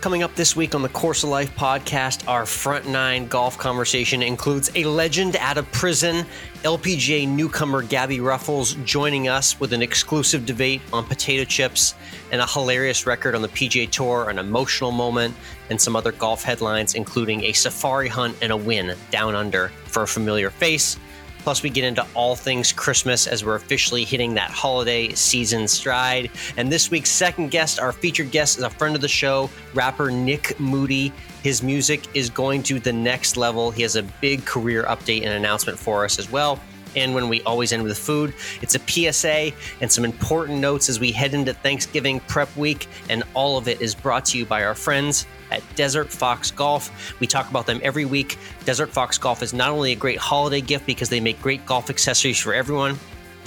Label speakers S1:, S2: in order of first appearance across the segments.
S1: Coming up this week on the Course of Life podcast, our front nine golf conversation includes a legend out of prison, LPGA newcomer Gabi Ruffels joining us with an exclusive debate on potato chips and a hilarious record on the PGA Tour, an emotional moment, and some other golf headlines, including a safari hunt and a win down under for a familiar face. Plus, we get into all things Christmas as we're officially hitting that holiday season stride. And this week's second guest, our featured guest, is a friend of the show, rapper Nik Moody. His music is going to the next level. He has a big career update and announcement for us as well. And when we always end with food, it's a PSA and some important notes as we head into Thanksgiving prep week. And all of it is brought to you by our friends at Desert Fox Golf. We talk about them every week. Desert Fox Golf is not only a great holiday gift because they make great golf accessories for everyone,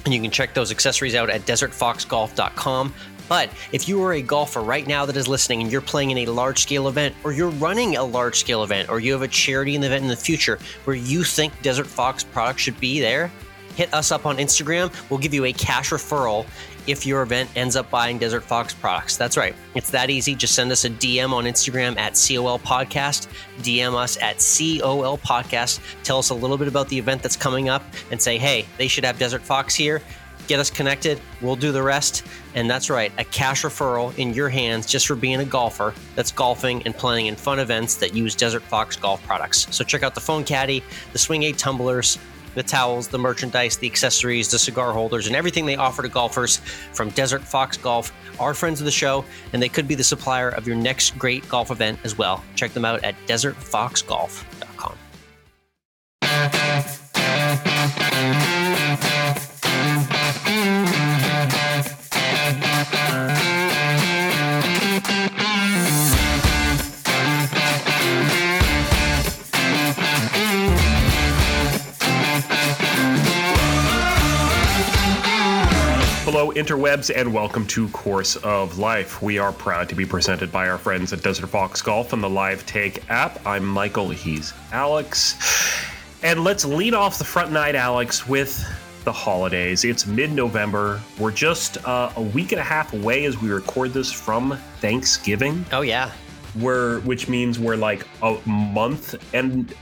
S1: and you can check those accessories out at desertfoxgolf.com. But if you are a golfer right now that is listening and you're playing in a large scale event, or you're running a large scale event, or you have a charity in the event in the future where you think Desert Fox products should be there, hit us up on Instagram. We'll give you a cash referral if your event ends up buying Desert Fox products. That's right. It's that easy. Just send us a DM on Instagram at COL Podcast, DM us at COL Podcast, tell us a little bit about the event that's coming up, and say, hey, they should have Desert Fox here. Get us connected. We'll do the rest. And that's right, a cash referral in your hands just for being a golfer that's golfing and playing in fun events that use Desert Fox golf products. So check out the phone caddy, the swing aid tumblers, the towels, the merchandise, the accessories, the cigar holders, and everything they offer to golfers from Desert Fox Golf are friends of the show, and they could be the supplier of your next great golf event as well. Check them out at Desert Fox
S2: Hello, interwebs, and welcome to Course of Life. We are proud to be presented by our friends at Desert Fox Golf and the Live Take app. I'm Michael, he's Alex. And let's lead off the front night, Alex, with the holidays. It's mid November. We're just uh, a week and a half away as we record this from Thanksgiving.
S1: Oh, yeah.
S2: We're, which means we're like a month and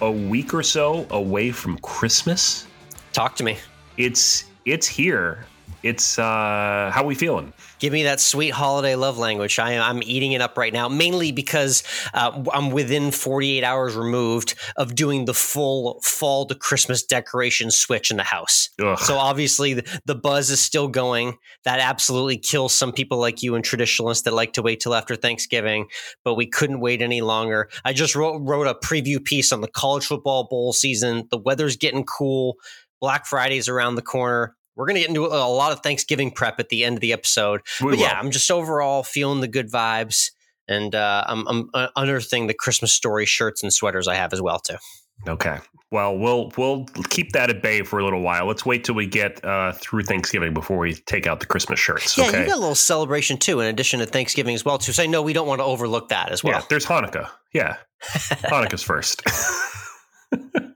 S2: a week or so away from Christmas.
S1: Talk to me.
S2: It's it's here it's uh, how we feeling?
S1: Give me that sweet holiday love language. I, am eating it up right now, mainly because uh, I'm within 48 hours removed of doing the full fall to Christmas decoration switch in the house. Ugh. So obviously the, the, buzz is still going. That absolutely kills some people like you and traditionalists that like to wait till after Thanksgiving, but we couldn't wait any longer. I just wrote, wrote a preview piece on the college football bowl season. The weather's getting cool. Black Friday's around the corner we're going to get into a lot of Thanksgiving prep at the end of the episode. We but will. yeah, I'm just overall feeling the good vibes, and uh, I'm, I'm uh, unearthing the Christmas story shirts and sweaters I have as well too.
S2: Okay. Well, we'll we'll keep that at bay for a little while. Let's wait till we get uh, through Thanksgiving before we take out the Christmas shirts.
S1: Yeah,
S2: okay?
S1: you got a little celebration too, in addition to Thanksgiving as well. Too. So I know we don't want to overlook that as well.
S2: Yeah, there's Hanukkah. Yeah, Hanukkah's first.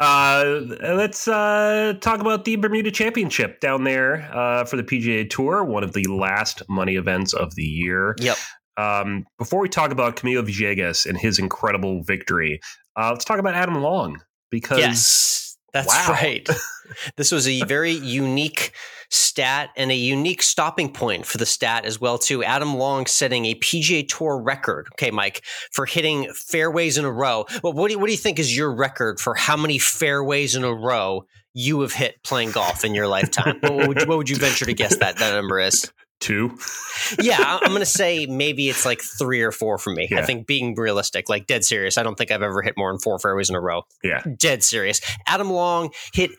S2: Uh, let's uh, talk about the Bermuda Championship down there uh, for the PGA Tour, one of the last money events of the year.
S1: Yep.
S2: Um, before we talk about Camilo Villegas and his incredible victory, uh, let's talk about Adam Long because
S1: yes, that's wow. right. this was a very unique stat and a unique stopping point for the stat as well too. Adam Long setting a PGA Tour record. Okay, Mike, for hitting fairways in a row. Well, what do you, what do you think is your record for how many fairways in a row you have hit playing golf in your lifetime? what, would you, what would you venture to guess that that number is?
S2: Two.
S1: yeah, I'm going to say maybe it's like three or four for me. Yeah. I think being realistic, like dead serious, I don't think I've ever hit more than four fairways in a row.
S2: Yeah.
S1: Dead serious. Adam Long hit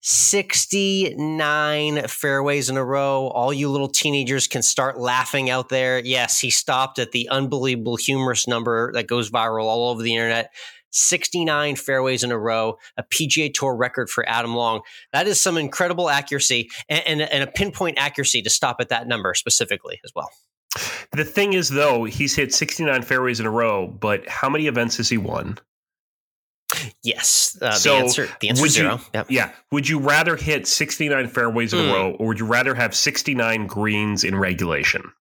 S1: 69 fairways in a row. All you little teenagers can start laughing out there. Yes, he stopped at the unbelievable humorous number that goes viral all over the internet. 69 fairways in a row, a PGA Tour record for Adam Long. That is some incredible accuracy and, and, and a pinpoint accuracy to stop at that number specifically as well.
S2: The thing is, though, he's hit 69 fairways in a row, but how many events has he won?
S1: Yes. Uh, so the answer, the answer
S2: would
S1: zero.
S2: You, yep. Yeah. Would you rather hit 69 fairways in mm. a hmm. row or would you rather have 69 greens in regulation?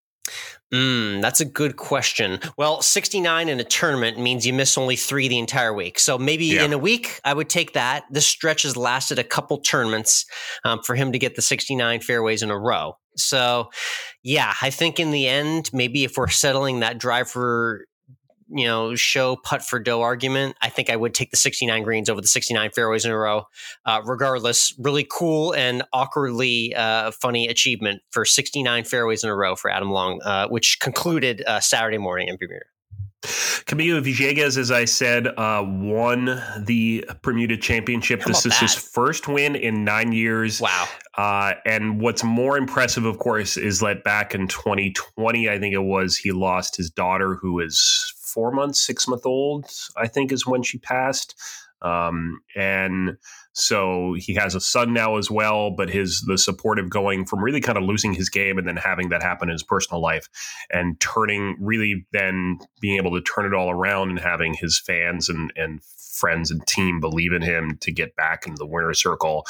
S1: Mm, that's a good question. Well, 69 in a tournament means you miss only three the entire week. So maybe yeah. in a week, I would take that. This stretch has lasted a couple tournaments um, for him to get the 69 fairways in a row. So, yeah, I think in the end, maybe if we're settling that driver you know, show putt for dough argument, I think I would take the 69 greens over the 69 fairways in a row. Uh, regardless, really cool and awkwardly uh, funny achievement for 69 fairways in a row for Adam Long, uh, which concluded uh, Saturday morning in Bermuda.
S2: Camilo Villegas, as I said, uh, won the Bermuda Championship. This is that? his first win in nine years.
S1: Wow.
S2: Uh, and what's more impressive, of course, is that back in 2020, I think it was, he lost his daughter, who is four months, six month old, I think is when she passed. Um, and so he has a son now as well, but his the support of going from really kind of losing his game and then having that happen in his personal life and turning really then being able to turn it all around and having his fans and and friends and team believe in him to get back into the winner's circle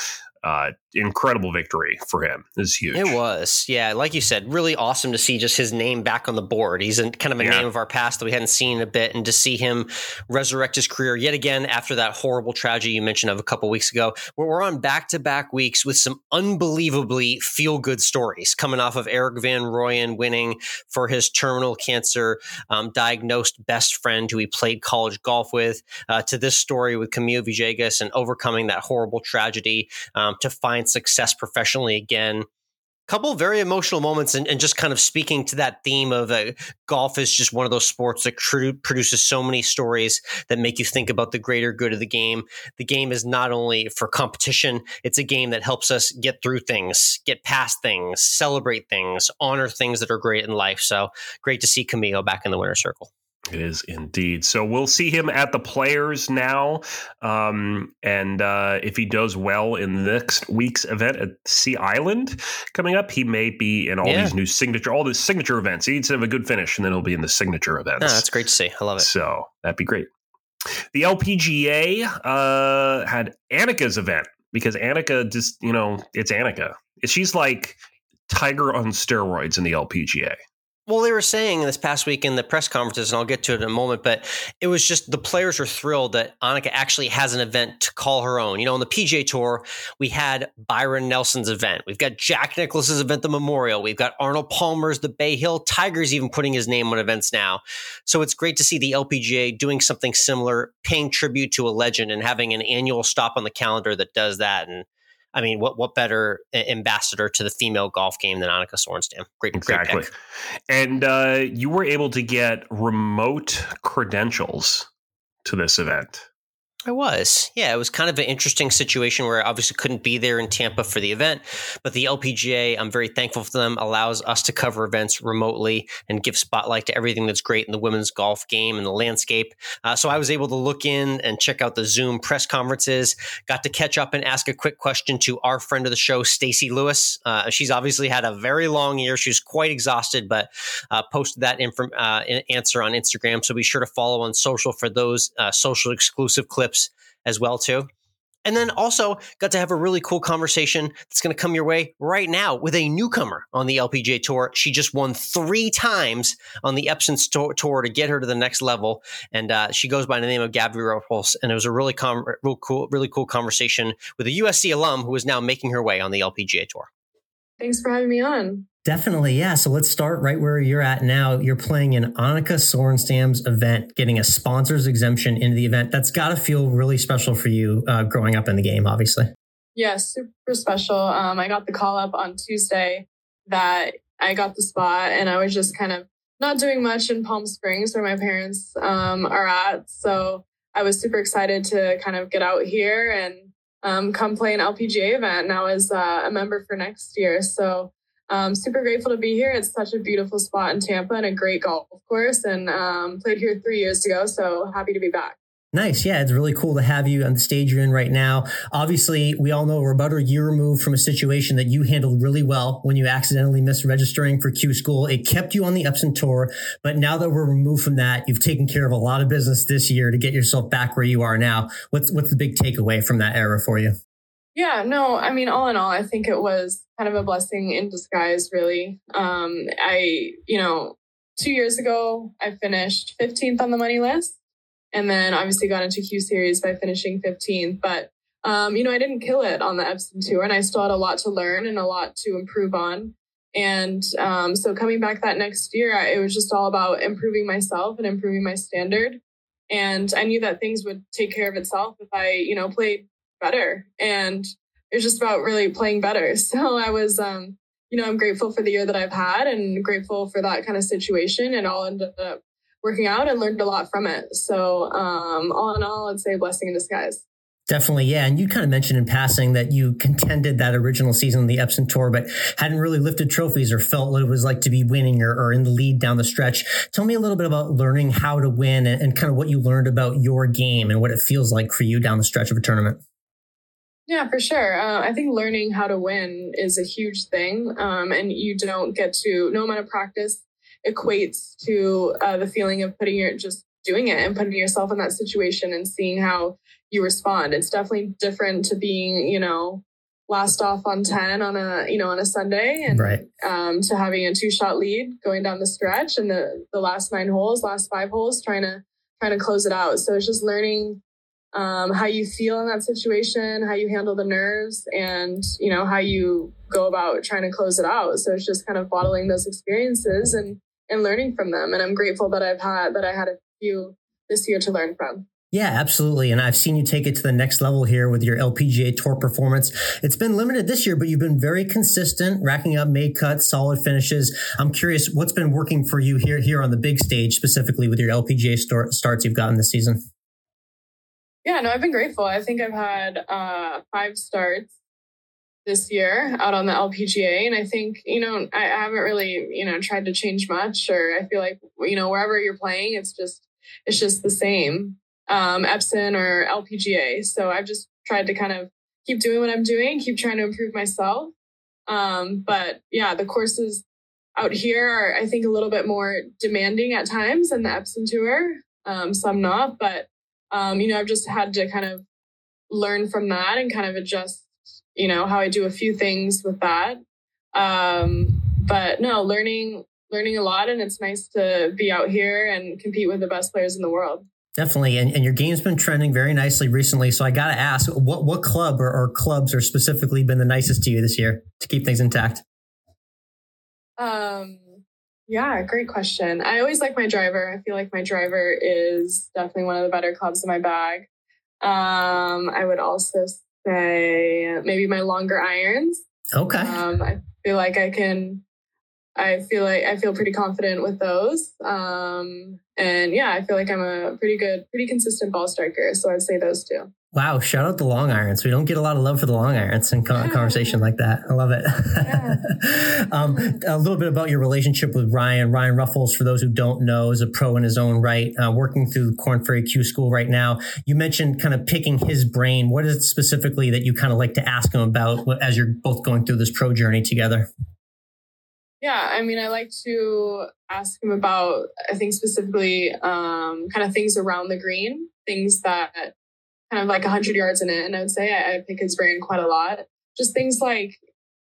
S2: uh, incredible victory for him. is huge.
S1: It was, yeah, like you said, really awesome to see just his name back on the board. He's in kind of a yeah. name of our past that we hadn't seen in a bit, and to see him resurrect his career yet again after that horrible tragedy you mentioned of a couple weeks ago, where we're on back to back weeks with some unbelievably feel good stories coming off of Erik van Rooyen winning for his terminal cancer um, diagnosed best friend who he played college golf with, uh, to this story with Camilo Villegas and overcoming that horrible tragedy. Um, to find success professionally again. A couple very emotional moments, and, and, just kind of speaking to that theme of uh, golf is just one of those sports that produces so many stories that make you think about the greater good of the game. The game is not only for competition; it's a game that helps us get through things, get past things, celebrate things, honor things that are great in life. So great to see Camilo back in the winner's circle.
S2: It is indeed. So we'll see him at the Players now, um, and uh, if he does well in next week's event at Sea Island coming up, he may be in all yeah. these new signature, all the signature events. He needs to have a good finish, and then he'll be in the signature events.
S1: Oh, that's great to see. I love it.
S2: So that'd be great. The LPGA uh, had Annika's event because Annika just, you know, it's Annika. She's like Tiger on steroids in the LPGA.
S1: Well, they were saying this past week in the press conferences, and I'll get to it in a moment, but it was just the players were thrilled that Annika actually has an event to call her own. You know, on the PGA Tour, we had Byron Nelson's event. We've got Jack Nicklaus's event, the Memorial. We've got Arnold Palmer's, the Bay Hill. Tiger's even putting his name on events now. So it's great to see the LPGA doing something similar, paying tribute to a legend and having an annual stop on the calendar that does that. And I mean, what what better ambassador to the female golf game than Annika Sorenstam? Great, exactly. Great
S2: and uh, you were able to get remote credentials to this event.
S1: I was. Yeah, it was kind of an interesting situation where I obviously couldn't be there in Tampa for the event, but the LPGA, I'm very thankful for them, allows us to cover events remotely and give spotlight to everything that's great in the women's golf game and the landscape. Uh, so I was able to look in and check out the Zoom press conferences, got to catch up and ask a quick question to our friend of the show, Stacy Lewis. Uh, she's obviously had a very long year. She's quite exhausted, but uh, posted that inf- uh, answer on Instagram. So be sure to follow on social for those uh, social exclusive clips as well too. And then also got to have a really cool conversation that's going to come your way right now with a newcomer on the LPGA Tour. She just won three times on the Epson Tour to get her to the next level, and uh, she goes by the name of Gabi Ruffels. And it was a really com- cool, really cool conversation with a USC alum who is now making her way on the LPGA Tour.
S3: Thanks for having me on.
S4: Definitely, yeah. So let's start right where you're at now. You're playing in Annika Sorenstam's event, getting a sponsor's exemption into the event. That's got to feel really special for you uh, growing up in the game, obviously.
S3: Yeah, super special. Um, I got the call up on Tuesday that I got the spot, and I was just kind of not doing much in Palm Springs where my parents um, are at. So I was super excited to kind of get out here and um, come play an LPGA event now as uh, a member for next year. So um, super grateful to be here. It's such a beautiful spot in Tampa and a great golf course. And um, played here three years ago, so happy to be back.
S4: Nice. Yeah, it's really cool to have you on the stage you're in right now. Obviously, we all know we're about a year removed from a situation that you handled really well when you accidentally missed registering for Q School. It kept you on the Epson Tour, but now that we're removed from that, you've taken care of a lot of business this year to get yourself back where you are now. What's what's the big takeaway from that era for you?
S3: Yeah, no, I mean, all in all, I think it was kind of a blessing in disguise, really. Um, I, you know, two years ago, I finished 15th on the money list, and then obviously got into Q Series by finishing 15th. But um, you know, I didn't kill it on the Epson tour, and I still had a lot to learn and a lot to improve on. And um, so coming back that next year, it was just all about improving myself and improving my standard. And I knew that things would take care of itself if I, you know, played better. And it was just about really playing better. So I was, um, you know, I'm grateful for the year that I've had and grateful for that kind of situation. And all ended up working out and learned a lot from it. So um, all in all, I'd say blessing in disguise.
S1: Definitely, yeah. And you kind of mentioned in passing that you contended that original season on the Epson Tour, but hadn't really lifted trophies or felt what it was like to be winning or, or in the lead down the stretch. Tell me a little bit about learning how to win and, and, kind of what you learned about your game and what it feels like for you down the stretch of a tournament.
S3: Yeah, for sure. Uh, I think learning how to win is a huge thing. Um, and you don't get to, no amount of practice equates to uh, the feeling of putting your, just doing it and putting yourself in that situation and seeing how you respond. It's definitely different to being, you know, last off on 10 on a, you know, on a Sunday and
S1: right.
S3: um, to having a two shot lead going down the stretch and the, the last nine holes, last five holes, trying to, trying to close it out. So it's just learning um, how you feel in that situation, how you handle the nerves and, you know, how you go about trying to close it out. So it's just kind of bottling those experiences and, and learning from them. And I'm grateful that I've had, that I had a few this year to learn from.
S1: Yeah, absolutely. And I've seen you take it to the next level here with your LPGA Tour performance. It's been limited this year, but you've been very consistent, racking up made cuts, solid finishes. I'm curious what's been working for you here here on the big stage, specifically with your LPGA start, starts you've gotten this season.
S3: Yeah, no, I've been grateful. I think I've had uh, five starts this year out on the LPGA. And I think, you know, I haven't really, you know, tried to change much or I feel like, you know, wherever you're playing, it's just, it's just the same um, Epson or LPGA. So I've just tried to kind of keep doing what I'm doing, keep trying to improve myself. Um, but yeah, the courses out here are, I think, a little bit more demanding at times than the Epson tour. Um, some not, but um, you know, I've just had to kind of learn from that and kind of adjust, you know, how I do a few things with that. Um, but no, learning learning a lot, and it's nice to be out here and compete with the best players in the world.
S1: Definitely. And, and your game's been trending very nicely recently. So I got to ask, what, what club or, or, clubs are specifically been the nicest to you this year to keep things intact?
S3: Um, yeah, great question. I always like my driver. I feel like my driver is definitely one of the better clubs in my bag. Um, I would also say maybe my longer irons.
S1: Okay.
S3: Um, I feel like I can I feel like I feel pretty confident with those. Um, and yeah, I feel like I'm a pretty good, pretty consistent ball striker. So I'd say those two.
S1: Wow, shout out the long irons. We don't get a lot of love for the long irons in conversation like that. I love it. Yeah. um, a little bit about your relationship with Ryan. Ryan Ruffels, for those who don't know, is a pro in his own right, uh, working through Korn Ferry Q School right now. You mentioned kind of picking his brain. What is it specifically that you kind of like to ask him about as you're both going through this pro journey together?
S3: Yeah, I mean, I like to ask him about, I think specifically, um, kind of things around the green, things that kind of like 100 yards in it. And I would say I, I pick his brain quite a lot. Just things like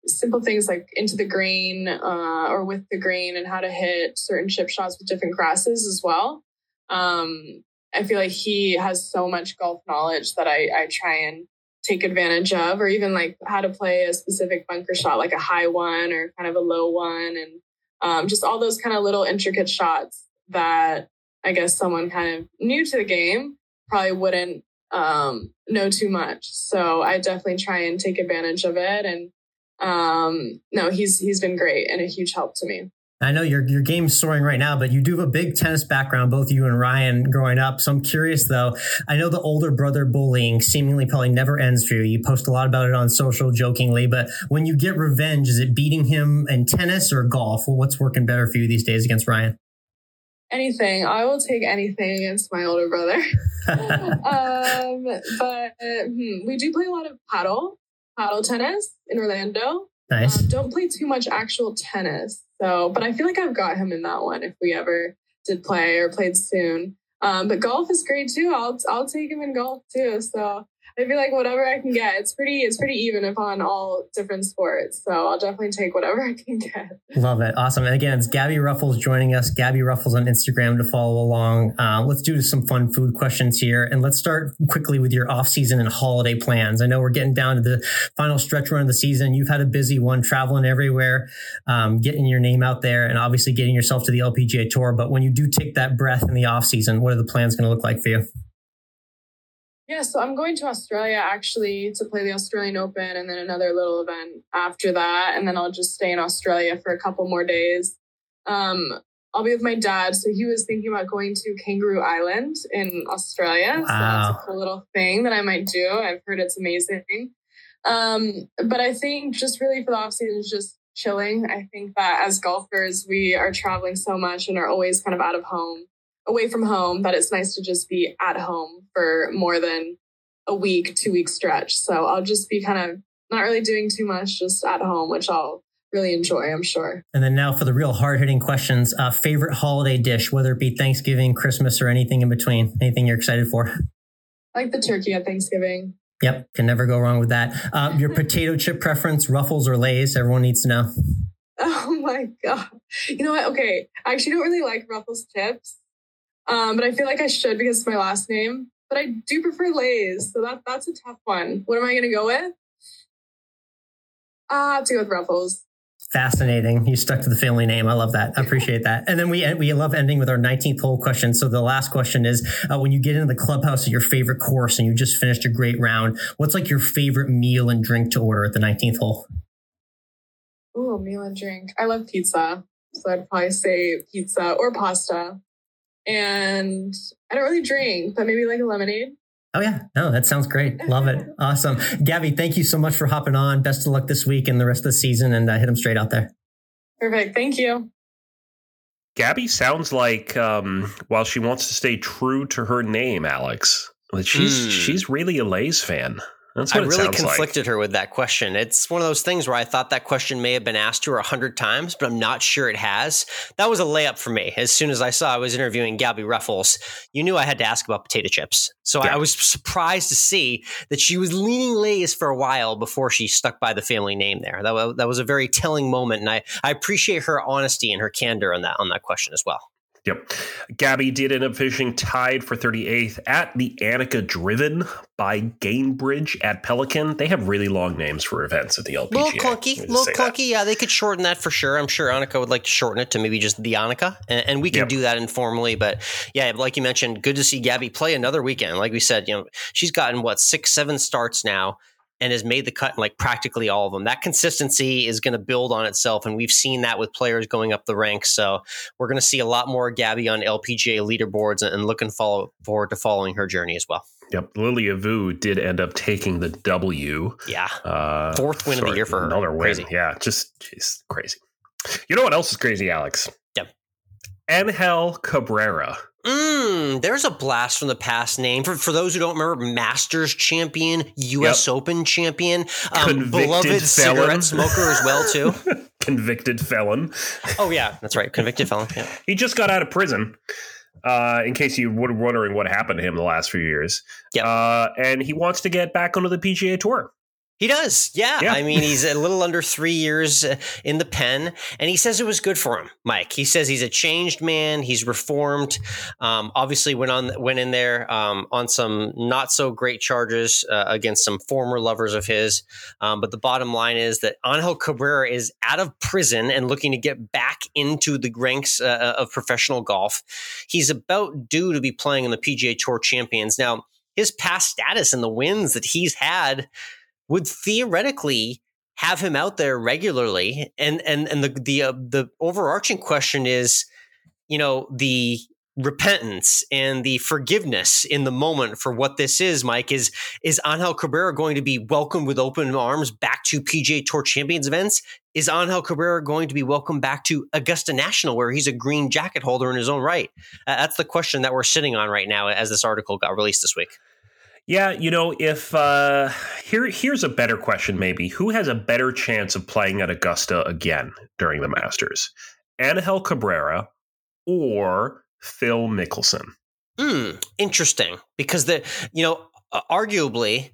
S3: simple things like into the green uh, or with the green and how to hit certain chip shots with different grasses as well. Um, I feel like he has so much golf knowledge that I, I try and take advantage of, or even like how to play a specific bunker shot, like a high one or kind of a low one, and um, just all those kind of little intricate shots that I guess someone kind of new to the game probably wouldn't um, know too much. So I definitely try and take advantage of it. And um, no, he's he's been great and a huge help to me.
S1: I know your your game's soaring right now, but you do have a big tennis background, both you and Ryan growing up. So I'm curious though. I know the older brother bullying seemingly probably never ends for you. You post a lot about it on social jokingly, but when you get revenge, is it beating him in tennis or golf? Well, what's working better for you these days against Ryan?
S3: Anything. I will take anything against my older brother. um, but hmm, we do play a lot of paddle, paddle tennis in Orlando.
S1: Nice.
S3: Um, don't play too much actual tennis. So, but I feel like I've got him in that one if we ever did play or played soon. Um, but golf is great too. I'll I'll take him in golf too. So I feel like whatever I can get. It's pretty it's pretty even upon all different sports. So I'll definitely take whatever I can get.
S4: Love it. Awesome. And again, it's Gabi Ruffels joining us. Gabi Ruffels on Instagram to follow along. Uh, let's do some fun food questions here. And let's start quickly with your off season and holiday plans. I know we're getting down to the final stretch run of the season. You've had a busy one traveling everywhere, um, getting your name out there and obviously getting yourself to the LPGA tour. But when you do take that breath in the off season, what are the plans going to look like for you?
S3: Yeah, so I'm going to Australia actually to play the Australian Open and then another little event after that. And then I'll just stay in Australia for a couple more days. Um, I'll be with my dad. So he was thinking about going to Kangaroo Island in Australia. Wow. So that's a cool little thing that I might do. I've heard it's amazing. Um, but I think just really for the off season is just chilling. I think that as golfers, we are traveling so much and are always kind of out of home away from home that it's nice to just be at home for more than a week, two week stretch. So I'll just be kind of not really doing too much, just at home, which I'll really enjoy, I'm sure.
S4: And then now for the real hard hitting questions uh, favorite holiday dish, whether it be Thanksgiving, Christmas, or anything in between? Anything you're excited for?
S3: I like the turkey at Thanksgiving.
S4: Yep, can never go wrong with that. Uh, your potato chip preference, Ruffles or Lay's? Everyone needs to know.
S3: Oh my God. You know what? Okay. I actually don't really like Ruffles chips. Um, but I feel like I should because it's my last name. But I do prefer Lay's, so that that's a tough one. What am I going to go with? Uh, I have to go with Ruffles.
S4: Fascinating. You stuck to the family name. I love that. I appreciate that. And then we we love ending with our 19th hole question. So the last question is uh, when you get into the clubhouse at your favorite course and you just finished a great round, what's like your favorite meal and drink to order at the 19th hole?
S3: Oh, meal and drink. I love pizza. So I'd probably say pizza or pasta and I don't really drink, but maybe like a lemonade.
S4: Oh yeah, no, that sounds great. Love it. Awesome, Gabi. Thank you so much for hopping on. Best of luck this week and the rest of the season, and uh, hit them straight out there.
S3: Perfect. Thank you.
S2: Gabi sounds like, um, while she wants to stay true to her name, Alex, that she's mm. she's really a Lay's fan.
S1: I really conflicted like. her with that question. It's one of those things where I thought that question may have been asked to her a hundred times, but I'm not sure it has. That was a layup for me. As soon as I saw I was interviewing Gabi Ruffels, you knew I had to ask about potato chips. So yeah. I was surprised to see that she was leaning Lay's for a while before she stuck by the family name there. That, was, that was a very telling moment, and I, I appreciate her honesty and her candor on that on that question as well.
S2: Yep. Gabi did end up finishing tied for 38th at the Annika Driven by Gainbridge at Pelican. They have really long names for events at the LPGA.
S1: Little clunky, little clunky. That. Yeah, they could shorten that for sure. I'm sure Annika would like to shorten it to maybe just the Annika, and, and we can yep. do that informally. But yeah, like you mentioned, good to see Gabi play another weekend. Like we said, you know, she's gotten what six, seven starts now and has made the cut in like practically all of them. That consistency is going to build on itself, and we've seen that with players going up the ranks. So we're going to see a lot more Gabi on LPGA leaderboards, and looking follow, forward to following her journey as well.
S2: Yep, Lilia Vu did end up taking the W.
S1: Yeah, uh, fourth win sorry, of the year for her.
S2: Another win. Crazy. Yeah, just she's crazy. You know what else is crazy, Alex?
S1: Yep.
S2: Angel Cabrera
S1: Mm, there's a blast from the past name. For, for those who don't remember, Masters champion, U.S. Yep. Open champion, um, beloved felon. cigarette smoker as well too.
S2: Convicted felon.
S1: Oh yeah, that's right. Convicted felon. Yeah.
S2: he just got out of prison. Uh, in case you were wondering what happened to him the last few years.
S1: Yeah.
S2: Uh, and he wants to get back onto the PGA Tour.
S1: He does. Yeah. yeah. I mean, he's a little under three years uh, in the pen, and he says it was good for him, Mike. He says he's a changed man. He's reformed. Um, obviously, went on went in there um, on some not so great charges uh, against some former lovers of his. Um, but the bottom line is that Angel Cabrera is out of prison and looking to get back into the ranks uh, uh of professional golf. He's about due to be playing in the PGA Tour Champions. Now, his past status and the wins that he's had would theoretically have him out there regularly. And and and the the uh, the overarching question is, you know, the repentance and the forgiveness in the moment for what this is, Mike, is is Angel Cabrera going to be welcomed with open arms back to PGA Tour Champions events? Is Angel Cabrera going to be welcomed back to Augusta National, where he's a green jacket holder in his own right? Uh, that's the question that we're sitting on right now as this article got released this week.
S2: Yeah, you know, if uh, here here's a better question, maybe who has a better chance of playing at Augusta again during the Masters, Angel Cabrera or Phil Mickelson?
S1: Hmm, interesting, because the you know, arguably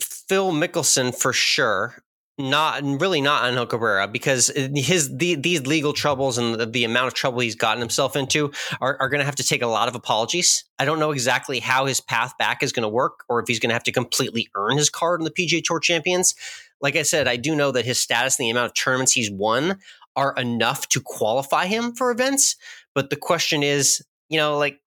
S1: Phil Mickelson for sure not really not Angel Cabrera because his the, these legal troubles and the, the, amount of trouble he's gotten himself into are, are going to have to take a lot of apologies. I don't know exactly how his path back is going to work or if he's going to have to completely earn his card in the PGA Tour Champions. Like I said, I do know that his status and the amount of tournaments he's won are enough to qualify him for events. But the question is, you know, like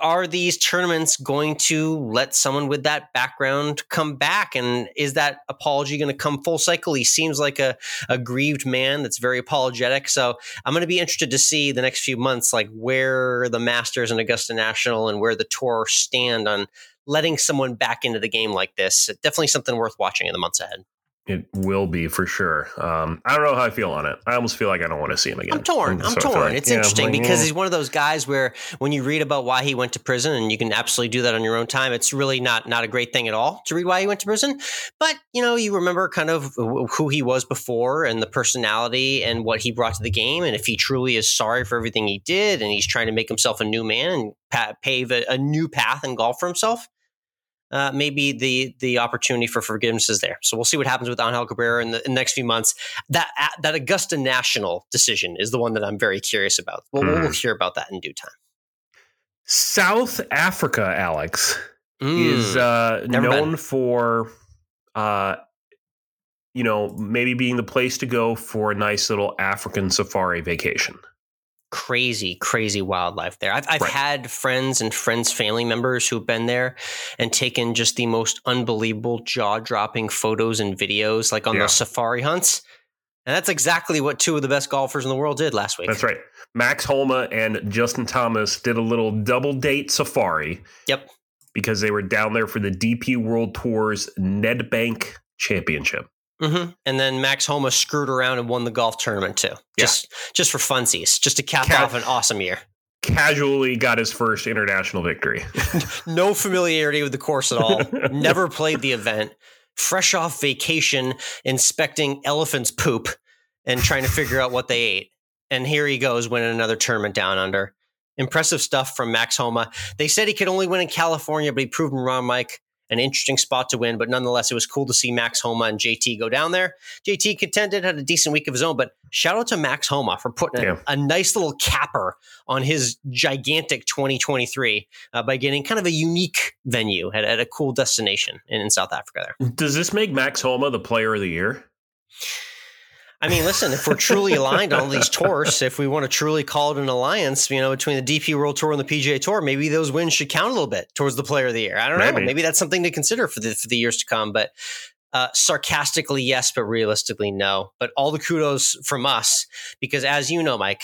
S1: are these tournaments going to let someone with that background come back? And is that apology going to come full cycle? He seems like a, a grieved man that's very apologetic. So I'm going to be interested to see the next few months, like where the Masters and Augusta National and where the tour stand on letting someone back into the game like this. Definitely something worth watching in the months ahead.
S2: It will be for sure. Um, I don't know how I feel on it. I almost feel like I don't want to see him again.
S1: I'm torn. I'm so torn. Like, it's yeah, interesting like, because yeah. he's one of those guys where when you read about why he went to prison, and you can absolutely do that on your own time, it's really not not a great thing at all to read why he went to prison. But you know, you remember kind of who he was before and the personality and what he brought to the game, and if he truly is sorry for everything he did, and he's trying to make himself a new man and pave a, a new path in golf for himself uh, maybe the the opportunity for forgiveness is there. So we'll see what happens with Angel Cabrera in the, in the next few months. That that Augusta National decision is the one that I'm very curious about. Well, mm. we'll hear about that in due time.
S2: South Africa, Alex, mm. is uh, known been. for, uh, you know, maybe being the place to go for a nice little African safari vacation
S1: crazy, crazy wildlife there. I've, I've right. had friends and friends' family members who've been there and taken just the most unbelievable jaw dropping photos and videos, like on yeah. safari hunts. And that's exactly what two of the best golfers in the world did last week.
S2: That's right. Max Homa and Justin Thomas did a little double date safari.
S1: Yep.
S2: Because they were down there for the DP World Tour's Nedbank Championship.
S1: Mm-hmm. And then Max Homa screwed around and won the golf tournament too, just yeah. just for funsies, just to cap Ca- off an awesome year.
S2: Casually got his first international victory.
S1: no familiarity with the course at all. Never played the event. Fresh off vacation, inspecting elephants' poop and trying to figure out what they ate. And here he goes winning another tournament down under. Impressive stuff from Max Homa. They said he could only win in California, but he proved them wrong, Mike an interesting spot to win. But nonetheless, it was cool to see Max Homa and JT go down there. JT contended, had a decent week of his own, but shout out to Max Homa for putting yeah. a, a, nice little capper on his gigantic 2023 uh, by getting kind of a unique venue at, at a cool destination in, in South Africa there.
S2: Does this make Max Homa the player of the year?
S1: I mean, listen, if we're truly aligned on all these tours, if we want to truly call it an alliance, you know, between the DP World Tour and the PGA Tour, maybe those wins should count a little bit towards the player of the year. I don't maybe. know. Maybe that's something to consider for the, for the years to come. But uh, sarcastically, yes, but realistically, no. But all the kudos from us, because as you know, Mike,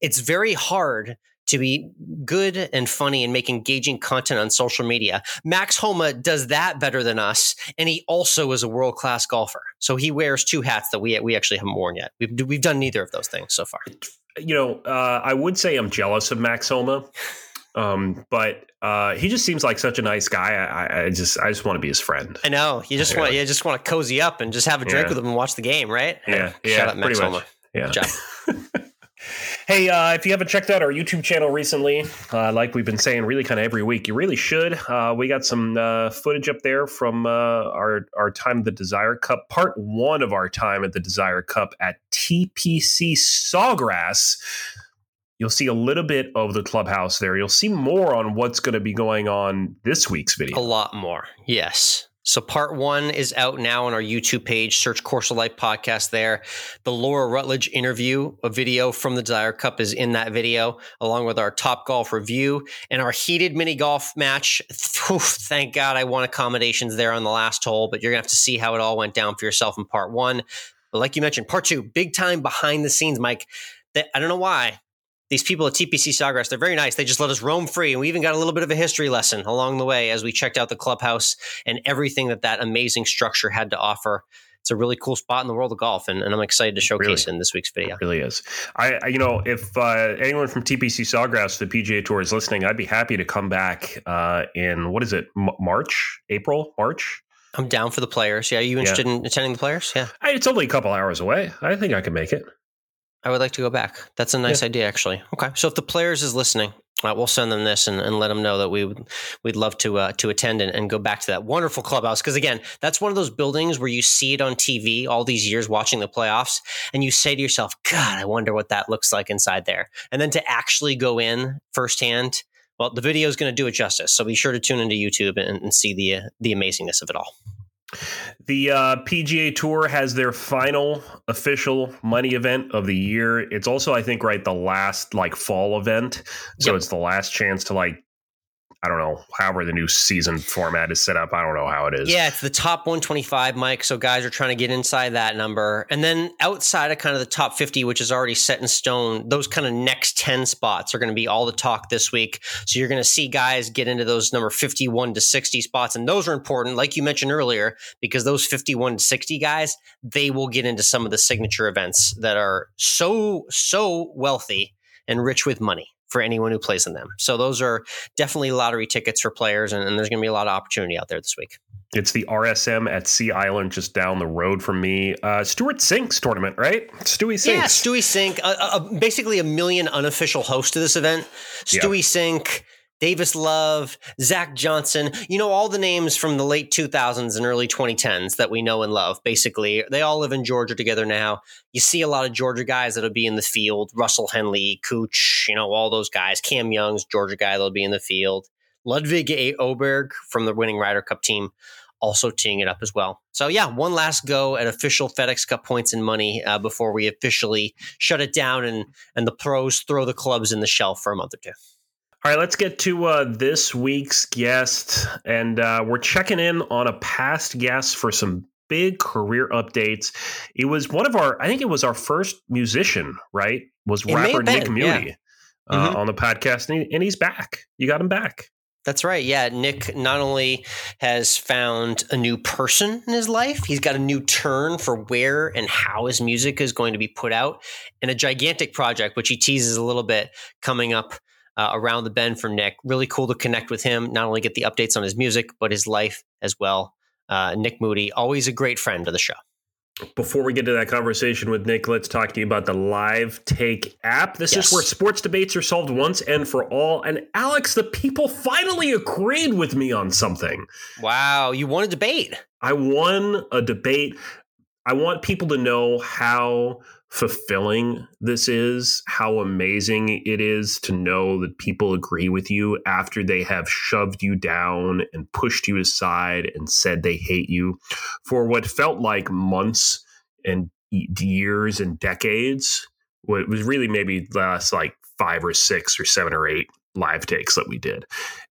S1: it's very hard to be good and funny and make engaging content on social media. Max Homa does that better than us, and he also is a world class golfer. So he wears two hats that we we actually haven't worn yet. We've we've done neither of those things so far.
S2: You know, uh, I would say I'm jealous of Max Homa, um, but uh, he just seems like such a nice guy. I, I just I just want to be his friend.
S1: I know you just yeah. want you just want to cozy up and just have a drink yeah. with him and watch the game, right?
S2: Yeah,
S1: hey,
S2: yeah.
S1: Shout out Max Homa.
S2: Yeah. Good job. Hey, uh, if you haven't checked out our YouTube channel recently, uh, like we've been saying, really kind of every week, you really should. Uh, we got some uh, footage up there from uh, our our time at the Desire Cup, part one of our time at the Desire Cup at TPC Sawgrass. You'll see a little bit of the clubhouse there. You'll see more on what's going to be going on this week's video.
S1: A lot more, yes. So part one is out now on our YouTube page. Search Course of Life podcast there. The Laura Rutledge interview, a video from the Desire Cup, is in that video, along with our top golf review and our heated mini golf match. thank God I won accommodations there on the last hole, but you're gonna have to see how it all went down for yourself in part one. But like you mentioned, part two, big time behind the scenes, Mike. That I don't know why these people at TPC Sawgrass, they're very nice. They just let us roam free. And we even got a little bit of a history lesson along the way as we checked out the clubhouse and everything that that amazing structure had to offer. It's a really cool spot in the world of golf, and, and I'm excited to showcase really, in this week's video.
S2: It really is. I, I you know, if uh, anyone from TPC Sawgrass, the PGA Tour, is listening, I'd be happy to come back uh, in what is it, M- March, April, March.
S1: I'm down for the players. Yeah, are you interested yeah. in attending the players? Yeah,
S2: it's only a couple hours away. I think I can make it.
S1: I would like to go back. That's a nice yeah. idea, actually. Okay. So if the players is listening, Uh, we'll send them this and, and, let them know that we would we'd love to uh, to attend and, and, go back to that wonderful clubhouse because again that's one of those buildings where you see it on TV all these years watching the playoffs and you say to yourself God I wonder what that looks like inside there and then to actually go in firsthand well the video is going to do it justice so be sure to tune into YouTube and, and see the uh, the amazingness of it all.
S2: The uh, PGA Tour has their final official money event of the year. It's also, I think, right the last like fall event, so yep. it's the last chance to like I don't know, however the new season format is set up. I don't know how it is.
S1: Yeah, it's the top 125, Mike. So guys are trying to get inside that number. And then outside of kind of the top 50, which is already set in stone, those kind of next 10 spots are going to be all the talk this week. So you're going to see guys get into those number 51 to 60 spots. And those are important, like you mentioned earlier, because those 51 to 60 guys, they will get into some of the signature events that are so, so wealthy and rich with money for anyone who plays in them. So those are definitely lottery tickets for players, and, and there's going to be a lot of opportunity out there this week.
S2: It's the RSM at Sea Island, just down the road from me. Uh, Stewart Cink's tournament, right? Stewie Cink.
S1: Yeah, Stewie Cink. Uh, uh, basically, a million unofficial hosts to this event. Stewie yeah. Cink Davis Love, Zach Johnson, you know, all the names from the late 2000s and early 2010s that we know and love, basically. They all live in Georgia together now. You see a lot of Georgia guys that'll be in the field Russell Henley, Cooch, you know, all those guys. Cam Young's Georgia guy that'll be in the field. Ludvig Åberg from the winning Ryder Cup team also teeing it up as well. So yeah, one last go at official FedEx Cup points and money uh, before we officially shut it down and and the pros throw the clubs in the shelf for a month or two.
S2: All right, let's get to uh, this week's guest. And uh, we're checking in on a past guest for some big career updates. It was one of our, I think it was our first musician, right? Was it rapper Nik Moody yeah. uh, mm-hmm. on the podcast, and, he, and he's back. You got him back.
S1: That's right. Yeah. Nik not only has found a new person in his life, he's got a new turn for where and how his music is going to be put out, and a gigantic project, which he teases a little bit coming up uh, around the bend for Nik. Really cool to connect with him, not only get the updates on his music, but his life as well. Uh, Nik Moody, always a great friend of the show.
S2: Before we get to that conversation with Nik, let's talk to you about the Live Take app. This yes. is where sports debates are solved once and for all. And Alex, the people finally agreed with me on something.
S1: Wow, you won a debate.
S2: I won a debate. I want people to know how fulfilling this is, how amazing it is to know that people agree with you after they have shoved you down and pushed you aside and said they hate you for what felt like months and years and decades. What was really maybe last like five or six or seven or eight live takes that we did.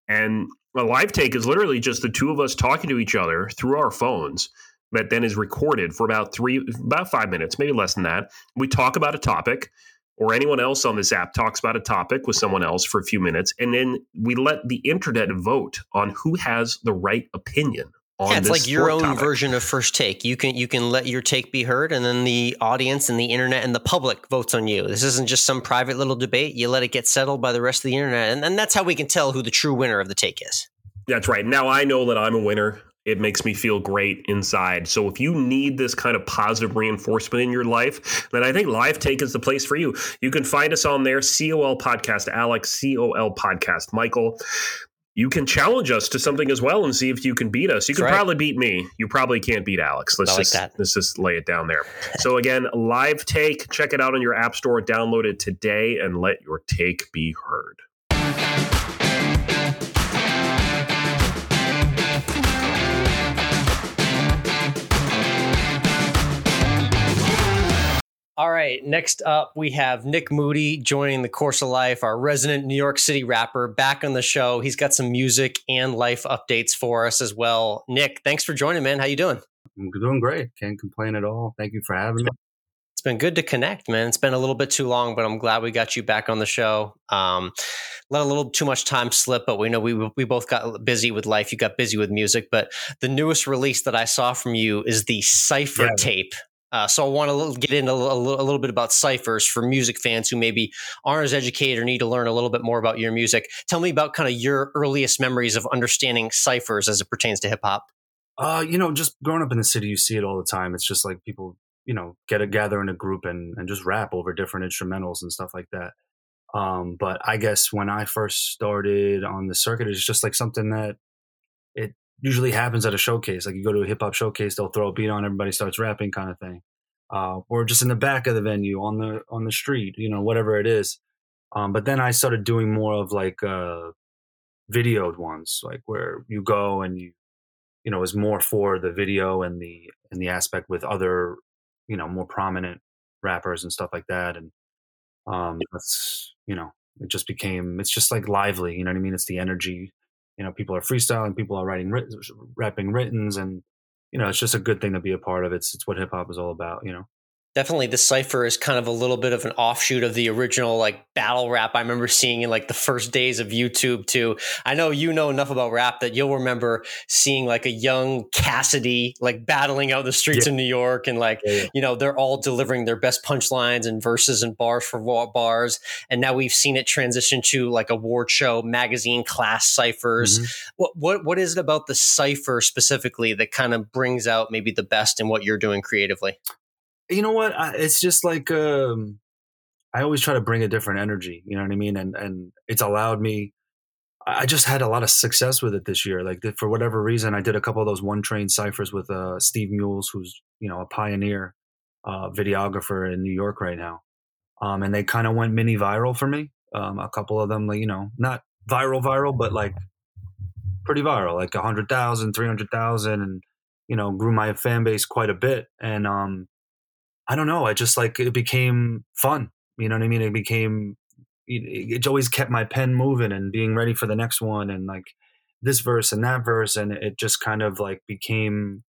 S2: And a live take is literally just the two of us talking to each other through our phones that then is recorded for about three, about five minutes, maybe less than that. We talk about a topic, or anyone else on this app talks about a topic with someone else for a few minutes, and then we let the internet vote on who has the right opinion.
S1: yeah, it's like your own
S2: topic.
S1: version of first take. You can you can let your take be heard, and then the audience and the internet and the public votes on you. This isn't just some private little debate. You let it get settled by the rest of the internet, and, and that's how we can tell who the true winner of the take is.
S2: That's right. Now I know that I'm a winner it makes me feel great inside. So if you need this kind of positive reinforcement in your life, then I think Live Take is the place for you. You can find us on there, COL Podcast Alex, COL Podcast Michael. You can challenge us to something as well and see if you can beat us. You can right. probably beat me. You probably can't beat Alex. Let's just let's just lay it down there. so again, Live Take, check it out on your app store, download it today, and let your take be heard.
S1: All right. Next up, we have Nik Moody joining the course of life, our resident New York City rapper, back on the show. He's got some music and life updates for us as well. Nik, thanks for joining, man. How you doing?
S5: I'm doing great. Can't complain at all. Thank you for having me.
S1: It's been good to connect, man. It's been a little bit too long, but I'm glad we got you back on the show. Um, let a little too much time slip, but we know we we both got busy with life. You got busy with music, but the newest release that I saw from you is the Cipher yeah. tape uh, so I want to get into a little, a little, bit about ciphers for music fans who maybe aren't as educated or need to learn a little bit more about your music. Tell me about kind of your earliest memories of understanding ciphers as it pertains to hip hop.
S5: Uh, you know, just growing up in the city, you see it all the time. It's just like people, you know, get a gather in a group and, and just rap over different instrumentals and stuff like that. Um, but I guess when I first started on the circuit, it's just like something that it usually happens at a showcase. Like you go to a hip hop showcase, they'll throw a beat on, everybody starts rapping, kind of thing, uh, or just in the back of the venue on the on the street, you know, whatever it is. Um, but then I started doing more of like uh, videoed ones, like where you go and you, you know, is more for the video and the and the aspect with other, you know, more prominent rappers and stuff like that. And um, that's you know, it just became it's just like lively. You know what I mean? It's the energy. You know, people are freestyling, people are writing, rapping writtens, and you know, it's just a good thing to be a part of. It's it's what hip hop is all about. You know.
S1: Definitely, the cipher is kind of a little bit of an offshoot of the original like battle rap I remember seeing in like the first days of YouTube too. I know you know enough about rap that you'll remember seeing like a young Cassidy like battling out the streets yeah. of New York and like yeah, yeah. you know they're all delivering their best punchlines and verses and bars for bars. And now we've seen it transition to like award show magazine class ciphers. Mm-hmm. What what what is it about the cipher specifically that kind of brings out maybe the best in what you're doing creatively?
S5: You know what? I, it's just like um, I always try to bring a different energy. You know what I mean? And and it's allowed me. I just had a lot of success with it this year. Like for whatever reason, I did a couple of those one train ciphers with uh, Steve Mules, who's you know a pioneer uh, videographer in New York right now. Um, and they kind of went mini viral for me. Um, a couple of them, like you know, not viral viral, but like pretty viral, like a hundred thousand, three hundred thousand, and you know, grew my fan base quite a bit. And um, I don't know. I just like it became fun. You know what I mean? It became it always kept my pen moving and being ready for the next one and like this verse and that verse and it just kind of like became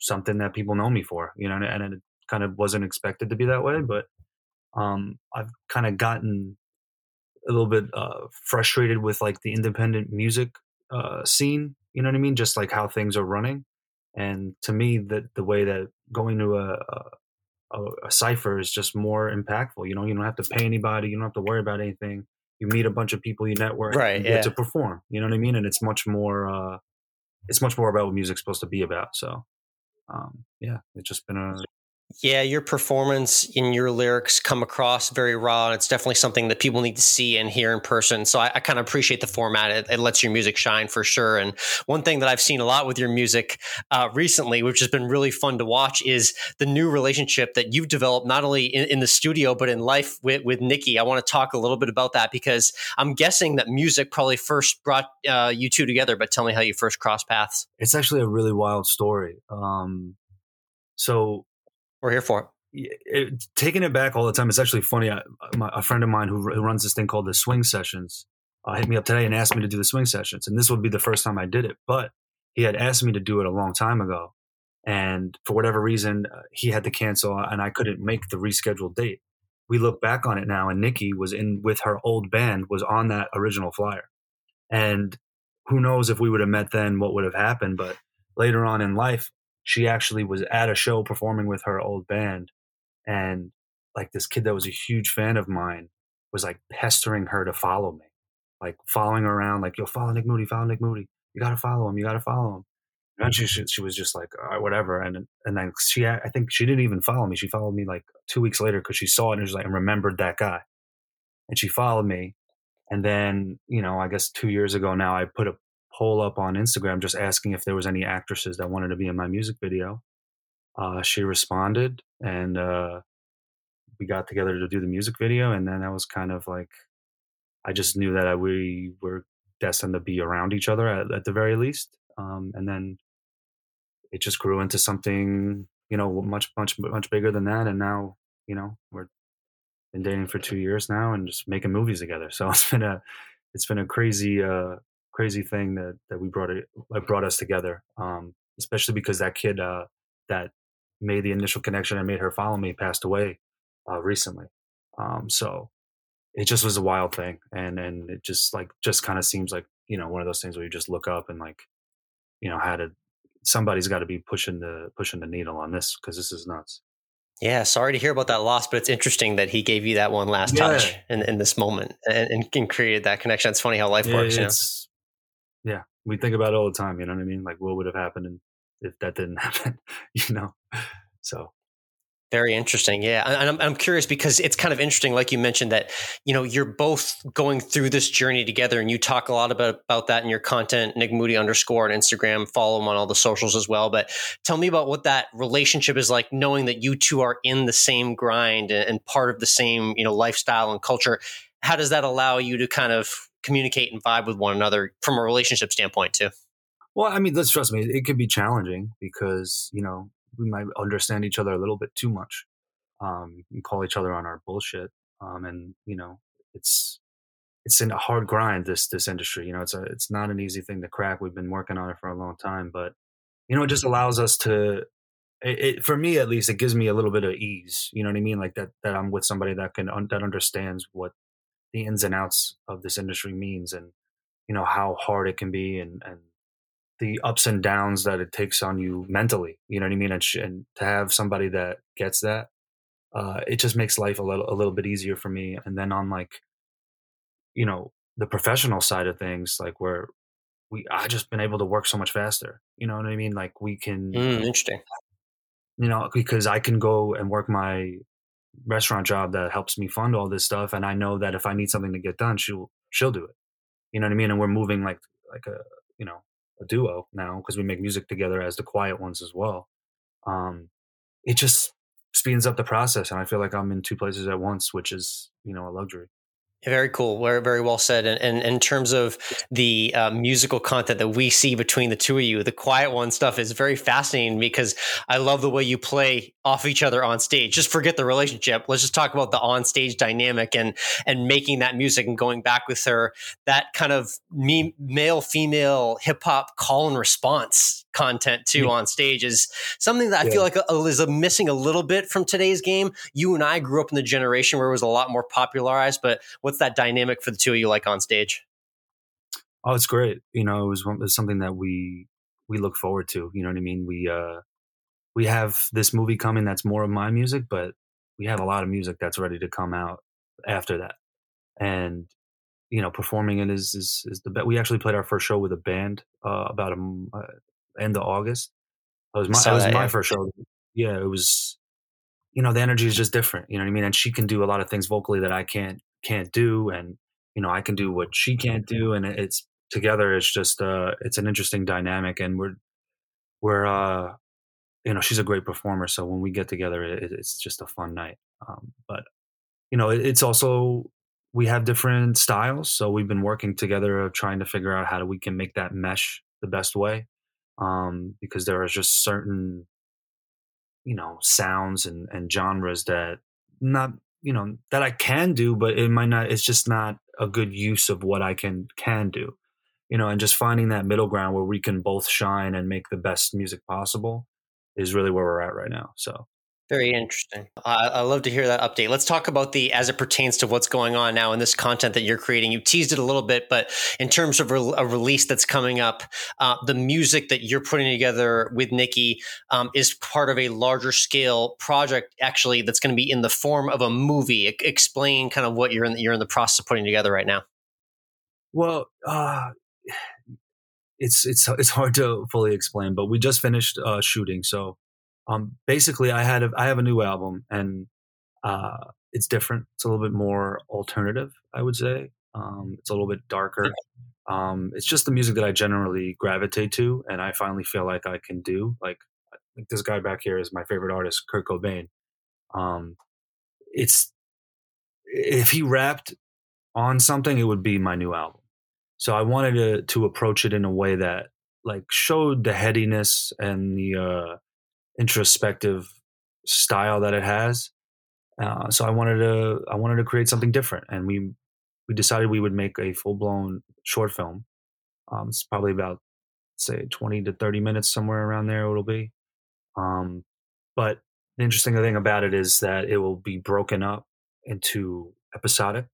S5: something that people know me for you know and it kind of wasn't expected to be that way but um i've kind of gotten a little bit uh frustrated with like the independent music uh scene you know what i mean just like how things are running and to me that the way that going to a, a a, a cipher is just more impactful. You know, you don't have to pay anybody. You don't have to worry about anything. You meet a bunch of people, you network,
S1: right?
S5: You
S1: yeah.
S5: get to perform. You know what I mean? And it's much more. uh It's much more about what music's supposed to be about. So, um, yeah, it's just been a
S1: yeah, your performance in your lyrics come across very raw, and it's definitely something that people need to see and hear in person. So I, I kind of appreciate the format; it, it, lets your music shine for sure. And one thing that I've seen a lot with your music uh, recently, which has been really fun to watch, is the new relationship that you've developed not only in, in the studio but in life with, with Nikki. I want to talk a little bit about that because I'm guessing that music probably first brought uh, you two together. But tell me how you first crossed paths.
S5: It's actually a really wild story. Um, so
S1: we're here for
S5: it. it. Taking it back all the time. It's actually funny. I, my, a friend of mine who, who, runs this thing called the Swing Sessions uh, hit me up today and asked me to do the Swing Sessions, and this would be the first time I did it. But he had asked me to do it a long time ago, and for whatever reason, uh, he had to cancel, and I couldn't make the rescheduled date. We look back on it now, and Nikki was in with her old band was on that original flyer, and who knows if we would have met then, what would have happened? But later on in life, she actually was at a show performing with her old band and like this kid that was a huge fan of mine was like pestering her to follow me like following around like yo follow nick moody follow nick moody. You gotta follow him you gotta follow him. Eventually she, she was just like whatever. And and then she i think she didn't even follow me she followed me like two weeks later because she saw it and was like and remembered that guy. And she followed me and then you know i guess two years ago now i put a poll up on Instagram just asking if there was any actresses that wanted to be in my music video. Uh, she responded, and uh, we got together to do the music video. And then that was kind of like, I just knew that I, we were destined to be around each other at, at the very least. Um, and then it just grew into something, you know, much, much, much bigger than that. And now, you know, we're been dating for two years now and just making movies together. So it's been a, it's been a crazy, uh, crazy thing that that we brought it brought us together. Um, especially because that kid uh, that made the initial connection and made her follow me passed away uh, recently. Um, so it just was a wild thing, and and it just like just kind of seems like you know one of those things where you just look up and like you know how to somebody's got to be pushing the pushing the needle on this because this is nuts.
S1: Yeah, sorry to hear about that loss, but it's interesting that he gave you that one last yeah. touch in, in this moment and, and, created that connection. It's funny how life
S5: yeah,
S1: works.
S5: It's, yeah, we think about it all the time. You know what I mean? Like, what would have happened if that didn't happen? you know, so
S1: Very interesting. Yeah. And I'm, I'm curious because it's kind of interesting, like you mentioned, that, you know, you're both going through this journey together and you talk a lot about, about that in your content, Nik Moody underscore on Instagram, follow him on all the socials as well. But tell me about what that relationship is like, knowing that you two are in the same grind and, and part of the same, you know, lifestyle and culture. How does that allow you to kind of communicate and vibe with one another from a relationship standpoint too?
S5: Well, I mean, let's trust me, it can be challenging because, you know, we might understand each other a little bit too much um, and call each other on our bullshit. Um, and you know, it's it's in a hard grind this this industry. You know, it's a it's not an easy thing to crack. We've been working on it for a long time, but you know, it just allows us to. It, it, for me, at least, it gives me a little bit of ease. You know what I mean? Like that that I'm with somebody that can that understands what the ins and outs of this industry means, and you know how hard it can be, and and the ups and downs that it takes on you mentally. You know what I mean? And, sh- and to have somebody that gets that, uh, it just makes life a little a little bit easier for me. And then on like, you know, the professional side of things, like where we I just been able to work so much faster. You know what I mean? Like we can,
S1: mm, interesting.
S5: You know, because I can go and work my restaurant job that helps me fund all this stuff, and I know that if I need something to get done, she'll she'll do it. You know what I mean? And we're moving like like a you know a duo now because we make music together as the quiet ones as well. Um, it just speeds up the process, and I feel like I'm in two places at once, which is you know a luxury.
S1: Very cool. Very, well said. And, and, and in terms of the uh, musical content that we see between the two of you, the quiet one stuff is very fascinating because I love the way you play off each other on stage. Just forget the relationship. Let's just talk about the on stage dynamic and and making that music and going back with her. That kind of me, male female hip hop call and response content too yeah. on stage is something that I yeah. feel like a, uh, is a missing a little bit from today's game. You and I grew up in the generation where it was a lot more popularized, but what's that dynamic for the two of you like on stage?
S5: Oh, it's great. You know, it was, it was something that we we look forward to. You know what I mean? We uh we have this movie coming that's more of my music, but we have a lot of music that's ready to come out after that. And you know, performing it is is, is the best. We actually played our first show with a band uh, about a uh, end of August. It was my it was my yeah. first show. Yeah, it was. You know, the energy is just different. You know what I mean? And she can do a lot of things vocally that I can't can't do, and you know, I can do what she can't do, and it's together. It's just uh, it's an interesting dynamic, and we're we're uh, you know, she's a great performer. So when we get together, it, it's just a fun night. Um, but you know, it, it's also we have different styles, so we've been working together of trying to figure out how do we can make that mesh the best way um, because there are just certain you know sounds and, and genres that not you know that I can do, but it might not. It's just not a good use of what I can can do, you know. And just finding that middle ground where we can both shine and make the best music possible is really where we're at right now. So
S1: very interesting. I, I love to hear that update. Let's talk about the as it pertains to what's going on now in this content that you're creating. You teased it a little bit, but in terms of re- a release that's coming up, uh, the music that you're putting together with Nikki um, is part of a larger scale project, actually, that's going to be in the form of a movie. I- explain kind of what you're in. You're in the process of putting together right now.
S5: Well, uh, it's it's it's hard to fully explain, but we just finished uh, shooting, so um, basically I had a, I have a new album and uh, it's different. It's a little bit more alternative, I would say. Um, it's a little bit darker. Um, it's just the music that I generally gravitate to, and I finally feel like I can do. Like, like this guy back here is my favorite artist, Kurt Cobain. Um, it's if he rapped on something, it would be my new album. So I wanted to to approach it in a way that like showed the headiness and the uh, introspective style that it has. Uh, so I wanted to I wanted to create something different, and we we decided we would make a full blown short film. Um, it's probably about say twenty to thirty minutes somewhere around there. It'll be. Um, but the interesting thing about it is that it will be broken up into episodic,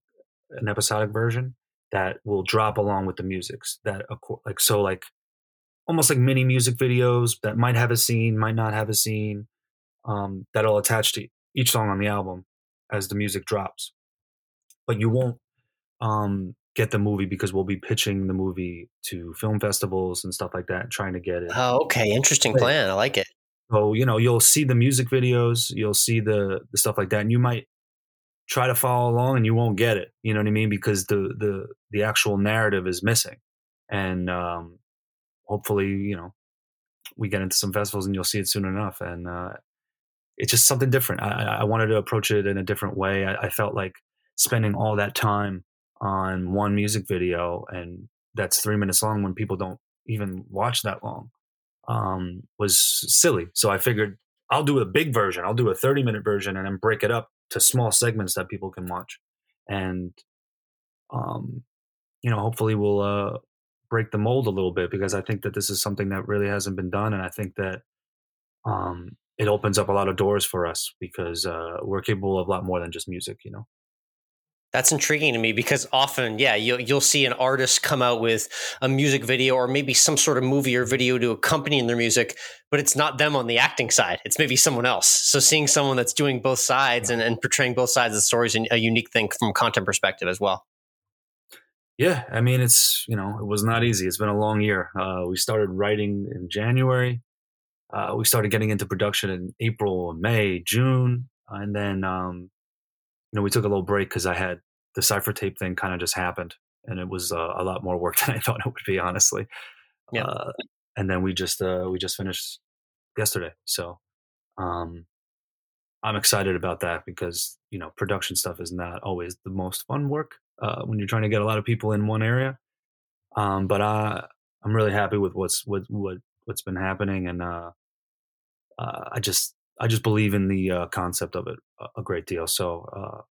S5: an episodic version that will drop along with the musics. That like so like almost like mini music videos that might have a scene, might not have a scene, um, that'll attach to each song on the album as the music drops. But you won't um, get the movie because we'll be pitching the movie to film festivals and stuff like that, trying to get it.
S1: Oh, okay, interesting plan. I like it.
S5: So you know, you'll see the music videos, you'll see the the stuff like that, and you might try to follow along and you won't get it. You know what I mean? Because the the the actual narrative is missing, and um, hopefully, you know, we get into some festivals and you'll see it soon enough. And uh, it's just something different. I, I wanted to approach it in a different way. I, I felt like spending all that time on one music video and that's three minutes long when people don't even watch that long um, was silly. So I figured I'll do a big version. I'll do a 30 minute version and then break it up to small segments that people can watch. And, um, you know, hopefully we'll uh, break the mold a little bit because I think that this is something that really hasn't been done. And I think that um, it opens up a lot of doors for us because uh, we're capable of a lot more than just music, you know?
S1: That's intriguing to me because often, yeah, you'll, you'll see an artist come out with a music video or maybe some sort of movie or video to accompany their music, but it's not them on the acting side. It's maybe someone else. So seeing someone that's doing both sides and, and portraying both sides of the story is a unique thing from a content perspective as well.
S5: Yeah, I mean, it's you know, it was not easy. It's been a long year. Uh, we started writing in January. Uh, we started getting into production in April, May, June, and then um, you know, we took a little break because I had the cipher tape thing kind of just happened, and it was uh, a lot more work than I thought it would be, honestly. Yeah. Uh, and then we just uh, we just finished yesterday, so um, I'm excited about that because you know production stuff is not always the most fun work uh, when you're trying to get a lot of people in one area. Um, but I I'm really happy with what's what what what's been happening, and uh, uh, I just I just believe in the uh, concept of it a, great deal. So uh,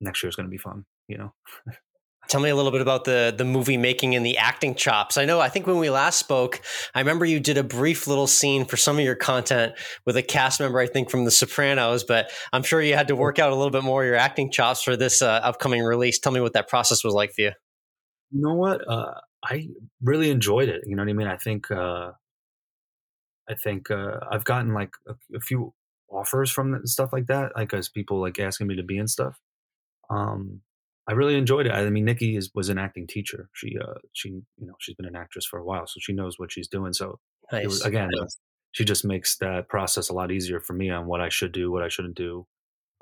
S5: next year is going to be fun. You know.
S1: Tell me a little bit about the the movie making and the acting chops. I know. I think when we last spoke, I remember you did a brief little scene for some of your content with a cast member. I think from The Sopranos, but I'm sure you had to work out a little bit more your acting chops for this uh, upcoming release. Tell me what that process was like for you.
S5: You know what? Uh, I really enjoyed it. You know what I mean? I think uh, I think uh, I've gotten like a, a, few offers from stuff like that, like as people like asking me to be in stuff. Um, I really enjoyed it. I mean, Nikki is was an acting teacher. She uh, she you know she's been an actress for a while, so she knows what she's doing. So nice. was, again, nice. she just makes that process a lot easier for me on what I should do, what I shouldn't do,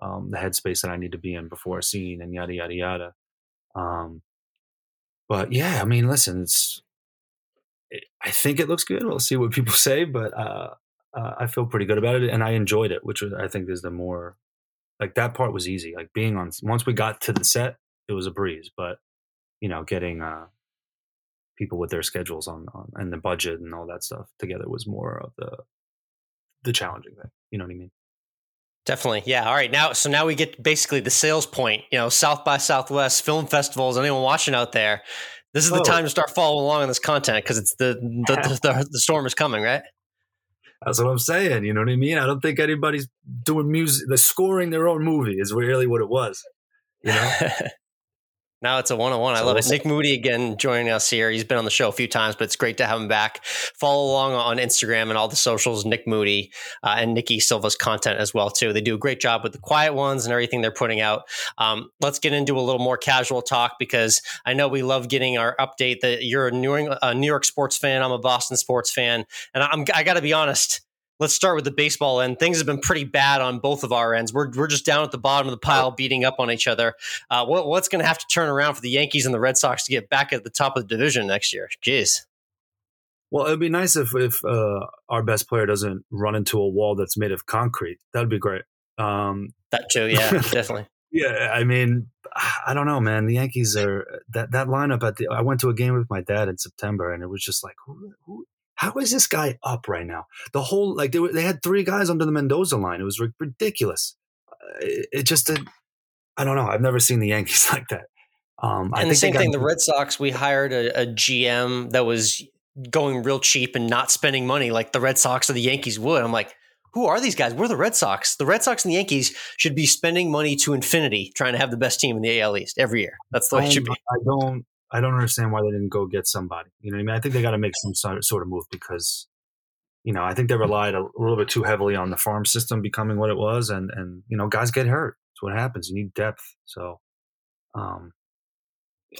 S5: um, the headspace that I need to be in before a scene, and yada yada yada. Um, but yeah, I mean, listen, it's I think it looks good. We'll see what people say, but uh, uh, I feel pretty good about it, and I enjoyed it, which I think is the more like that part was easy. Like being on once we got to the set, it was a breeze. But you know, getting uh, people with their schedules on, on and the budget and all that stuff together was more of the the challenging thing. You know what I mean?
S1: Definitely. Yeah. All right. Now, so now we get basically the sales point, you know, South by Southwest film festivals, anyone watching out there, this is the oh. time to start following along on this content because it's the the, the the, the storm is coming, right?
S5: That's what I'm saying. You know what I mean? I don't think anybody's doing music. They're scoring their own movie is really what it was. You know?
S1: Now it's a one on one. I love it. Nik Moody again joining us here. He's been on the show a few times, but it's great to have him back. Follow along on Instagram and all the socials. Nik Moody uh, and Nikki Silva's content as well too. They do a great job with the quiet ones and everything they're putting out. Um, let's get into a little more casual talk because I know we love getting our update. That you're a New York, a New York sports fan. I'm a Boston sports fan, and I'm I got to be honest let's start with the baseball end. Things have been pretty bad on both of our ends. We're, we're just down at the bottom of the pile, beating up on each other. Uh, what, what's going to have to turn around for the Yankees and the Red Sox to get back at the top of the division next year? Jeez.
S5: Well, it'd be nice if if uh, our best player doesn't run into a wall that's made of concrete. That'd be great. Um,
S1: that too, yeah, definitely.
S5: Yeah, I mean, I don't know, man. The Yankees are that that lineup at the. I went to a game with my dad in September, and it was just like, who, who how is this guy up right now? The whole like they were, they had three guys under the Mendoza line. It was ridiculous. It, it just I don't know. I've never seen the Yankees like that.
S1: Um, and the same thing, the Red Sox. We hired a, a GM that was going real cheap and not spending money like the Red Sox or the Yankees would. I'm like, who are these guys? We're the Red Sox. The Red Sox and the Yankees should be spending money to infinity trying to have the best team in the AL East every year. That's the way it should be.
S5: I don't. I don't understand why they didn't go get somebody. You know what I mean? I think they got to make some sort of move because, you know, I think they relied a, little bit too heavily on the farm system becoming what it was, and and you know, guys get hurt. It's what happens. You need depth. So, um,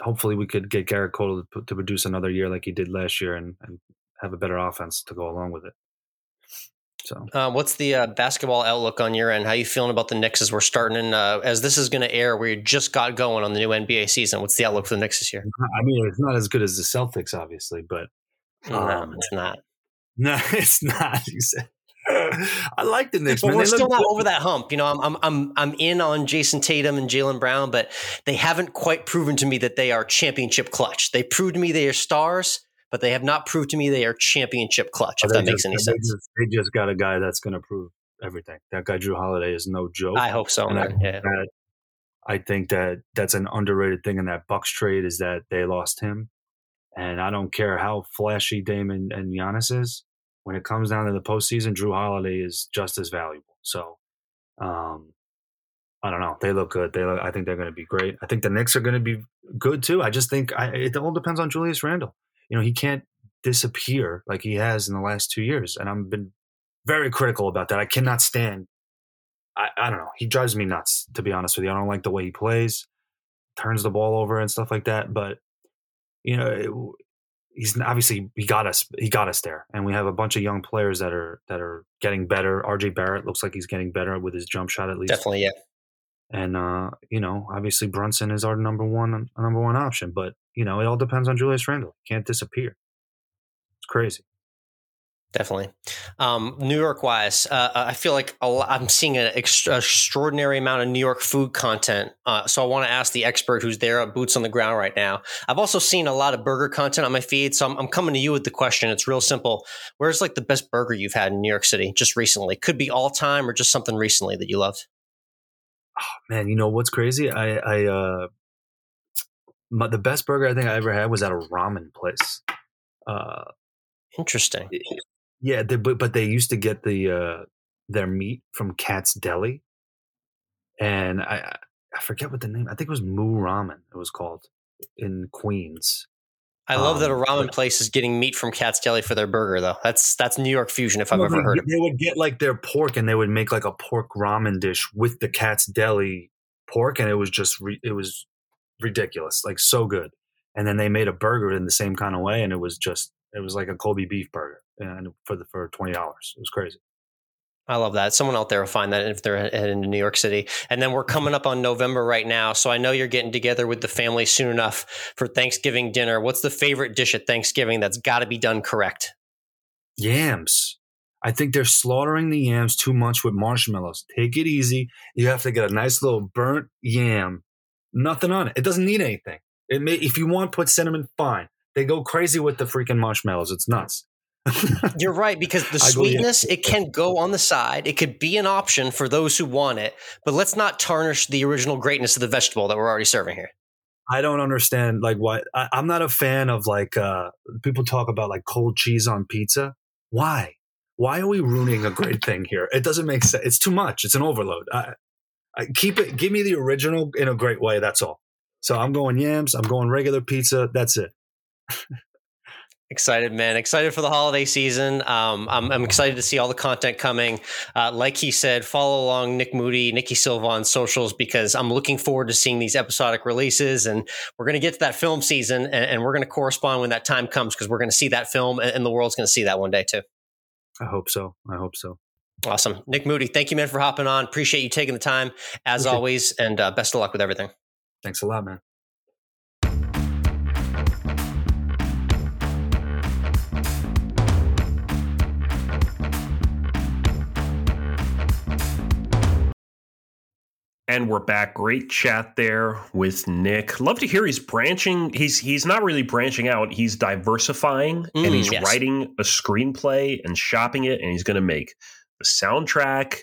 S5: hopefully, we could get Gerrit Cole to, to produce another year like he did last year, and and have a better offense to go along with it. So,
S1: uh, what's the uh, basketball outlook on your end? How you feeling about the Knicks as we're starting? And uh, as this is going to air, we just got going on the new NBA season. What's the outlook for the Knicks this year?
S5: I mean, it's not as good as the Celtics, obviously, but
S1: um, no, it's not.
S5: No, it's not. I like the Knicks,
S1: but
S5: man.
S1: we're
S5: They
S1: still not
S5: good.
S1: over that hump. You know, I'm I'm I'm I'm in on Jayson Tatum and Jaylen Brown, but they haven't quite proven to me that they are championship clutch. They proved to me they are stars, but they have not proved to me they are championship clutch. If that makes
S5: just-
S1: any
S5: they
S1: sense.
S5: Just, they just got a guy that's going to prove everything. That guy, Jrue Holiday, is no joke.
S1: I hope so,
S5: And I
S1: Yeah.
S5: that I think that that's an underrated thing in that Bucks trade is that they lost him, and I don't care how flashy Damon and Giannis is. When it comes down to the postseason, Jrue Holiday is just as valuable. So, um, I don't know. They look good. They look, I think they're going to be great. I think the Knicks are going to be good too. I just think I, it all depends on Julius Randle. You know, he can't disappear like he has in the last two years, and I've been very critical about that. I cannot stand. I, I don't know. He drives me nuts, to be honest with you. I don't like the way he plays, turns the ball over and stuff like that. But you know, it, he's obviously he got us. He got us there, and we have a bunch of young players that are that are getting better. RJ Barrett looks like he's getting better with his jump shot at least.
S1: Definitely, yeah.
S5: And uh, you know, obviously Brunson is our number one number one option. But you know, it all depends on Julius Randle. Can't disappear. It's crazy.
S1: Definitely. Um, New York wise, uh, I feel like a lot, I'm seeing an extra, extraordinary amount of New York food content. Uh, so I want to ask the expert who's there, boots on the ground right now. I've also seen a lot of burger content on my feed. So I'm, I'm coming to you with the question. It's real simple. Where's like the best burger you've had in New York City just recently? Could be all time or just something recently that you loved.
S5: Oh, man, you know what's crazy? I, I, uh, my, the best burger I think I ever had was at a ramen place. Uh,
S1: Interesting.
S5: yeah, they, but but they used to get the uh, their meat from Katz's Deli, and I I forget what the name. I think it was Moo Ramen. It was called in Queens.
S1: I love that a
S5: Um,
S1: ramen place is getting meat from Katz's Deli for their burger, though. That's that's New York fusion if I've ever heard of. It.
S5: They would get like their pork, and they would make like a pork ramen dish with the Katz's Deli pork, and it was just re- it was ridiculous, like so good. And then they made a burger in the same kind of way, and it was just it was like a Kobe beef burger, and for the for twenty dollars, it was crazy.
S1: I love that. Someone out there will find that if they're heading to New York City. And then we're coming up on November right now. So I know you're getting together with the family soon enough for Thanksgiving dinner. What's the favorite dish at Thanksgiving that's got to be done correct?
S5: Yams. I think they're slaughtering the yams too much with marshmallows. Take it easy. You have to get a nice little burnt yam. Nothing on it. It doesn't need anything. It may, if you want, put cinnamon. Fine. They go crazy with the freaking marshmallows. It's nuts.
S1: You're right, because the
S5: I go, yeah.
S1: sweetness, it can go on the side. It could be an option for those who want it, but let's not tarnish the original greatness of the vegetable that we're already serving here.
S5: I don't understand like why I, I'm not a fan of like uh people talk about like cold cheese on pizza. Why? Why are we ruining a great thing here? It doesn't make sense. It's too much. It's an overload. I keep it. Give me the original in a great way. That's all. So I'm going yams. I'm going regular pizza. That's it.
S1: Excited, man. Excited for the holiday season. Um, I'm, I'm excited to see all the content coming. Uh, like he said, follow along Nik Moody, Nikki Silva on socials because I'm looking forward to seeing these episodic releases. And we're going to get to that film season and, and we're going to correspond when that time comes because we're going to see that film and, and the world's going to see that one day too.
S5: I hope so. I hope so.
S1: Awesome. Nik Moody, thank you, man, for hopping on. Appreciate you taking the time as always. And uh, best of luck with everything.
S5: Thanks a lot, man.
S2: And we're back. Great chat there with Nik. Love to hear he's branching. He's he's not really branching out. He's diversifying and
S1: Mm,
S2: he's
S1: yes.
S2: writing a screenplay and shopping it and he's going to make soundtrack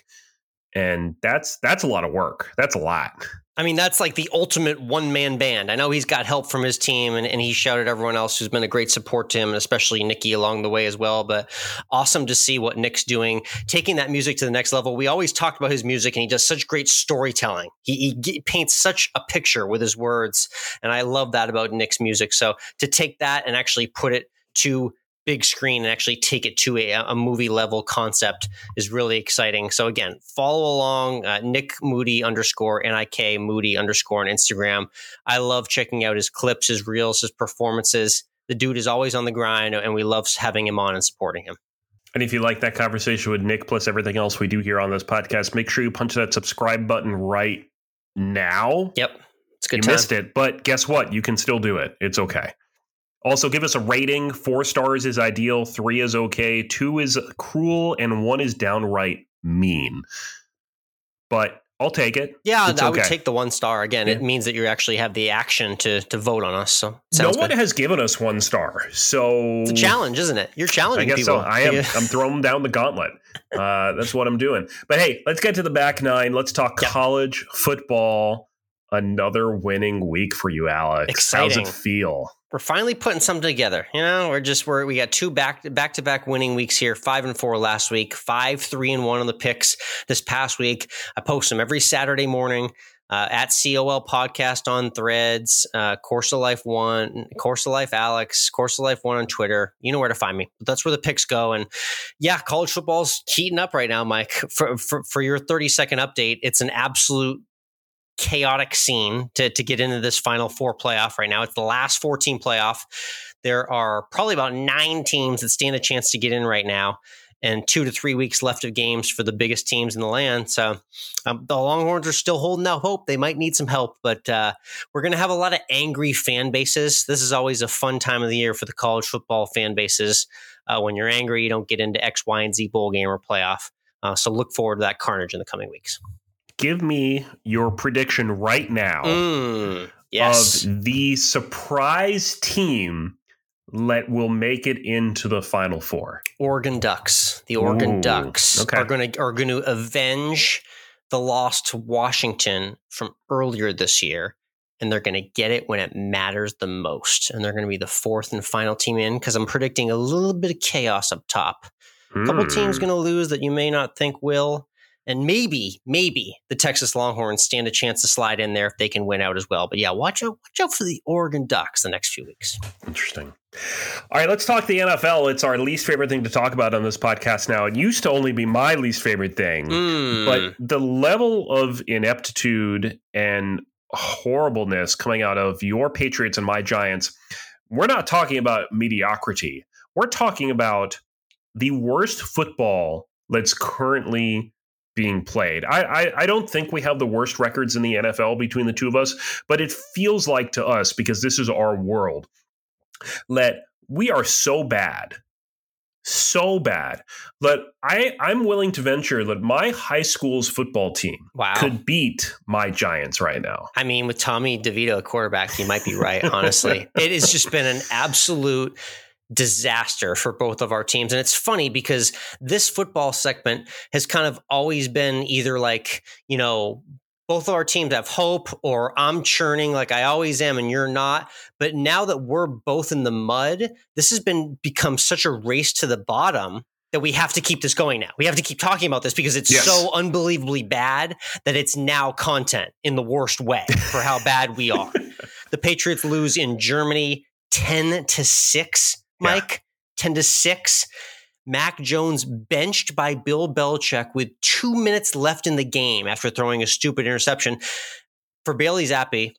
S2: and that's that's a lot of work. That's a lot.
S1: I mean, that's like the ultimate one man band. I know he's got help from his team and, and he shouted everyone else who's been a great support to him, and especially Nikki along the way as well. But awesome to see what Nik's doing, taking that music to the next level. We always talked about his music and he does such great storytelling. He, he paints such a picture with his words. And I love that about Nik's music. So to take that and actually put it to big screen and actually take it to a, a movie level concept is really exciting. So again, follow along uh, Nik Moody underscore Nik Moody underscore on Instagram. I love checking out his clips, his reels, his performances. The dude is always on the grind, and we love having him on and supporting him.
S2: And if you like that conversation with Nik plus everything else we do here on this podcast, make sure you punch that subscribe button right now.
S1: Yep. It's good
S2: you
S1: time.
S2: missed it, but guess what? You can still do it. It's okay. Also, give us a rating. Four stars is ideal. Three is okay. Two is cruel, and one is downright mean. But I'll take it.
S1: Yeah,
S2: It's
S1: I would take the one star. Again, it means that you actually have the action to to vote on us. So
S2: No one
S1: good.
S2: has given us one star, so
S1: It's a challenge, isn't it? You're
S2: I
S1: challenging
S2: guess
S1: people.
S2: so. I am.
S1: Yeah.
S2: I'm throwing down the gauntlet. Uh, that's what I'm doing. But hey, let's get to the back nine. Let's talk
S1: Yeah.
S2: college football. Another winning week for you, Alex.
S1: Exciting.
S2: How's it feel?
S1: We're finally putting something together. You know, we're just we're we got two back back to back winning weeks here. Five and four last week. Five three and one on the picks this past week. I post them every Saturday morning. Uh, at COL podcast on threads, uh, Course of Life One, Course of Life Alex, Course of Life One on Twitter. You know where to find me. That's where the picks go. And yeah, college football's heating up right now, Mike. For for, for your thirty second update, it's an absolute chaotic scene to, to get into this final four playoff right now. It's the last 14 playoff. There are probably about nine teams that stand a chance to get in right now, and two to three weeks left of games for the biggest teams in the land. So um, the Longhorns are still holding out hope. They might need some help, but uh, we're going to have a lot of angry fan bases. This is always a fun time of the year for the college football fan bases. Uh, when you're angry, you don't get into X, Y, and Z bowl game or playoff. Uh, so look forward to that carnage in the coming weeks.
S2: Give me your prediction right now
S1: Mm, yes.
S2: of the surprise team that will make it into the final four.
S1: Oregon Ducks. The Oregon
S2: Ooh,
S1: Ducks
S2: okay.
S1: are going to are going to avenge the loss to Washington from earlier this year, and they're going to get it when it matters the most. And they're going to be the fourth and final team in because I'm predicting a little bit of chaos up top. A couple teams going to lose that you may not think will. And maybe, maybe the Texas Longhorns stand a chance to slide in there if they can win out as well. But yeah, watch out, watch out for the Oregon Ducks the next few weeks.
S2: Interesting. All right, let's talk the NFL. It's our least favorite thing to talk about on this podcast now. It used to only be my least favorite thing,
S1: Mm.
S2: but the level of ineptitude and horribleness coming out of your Patriots and my Giants, we're not talking about mediocrity. We're talking about the worst football that's currently being played. I, I, I don't think we have the worst records in the NFL between the two of us, but it feels like to us, because this is our world, that we are so bad, so bad that I, I'm willing to venture that my high school's football team
S1: wow.
S2: could beat my Giants right now.
S1: I mean, with Tommy DeVito, a quarterback, you might be right, honestly. it has just been an absolute disaster for both of our teams. And it's funny because this football segment has kind of always been either like, you know, both of our teams have hope or I'm churning like I always am and you're not. But now that we're both in the mud, this has been become such a race to the bottom that we have to keep this going now. We have to keep talking about this because it's
S2: Yes.
S1: so unbelievably bad that it's now content in the worst way for how bad we are. the Patriots lose in Germany 10 to 6,
S2: Yeah.
S1: Mike. 10 to 6. Mac Jones benched by Bill Belichick with two minutes left in the game after throwing a stupid interception for Bailey Zappe.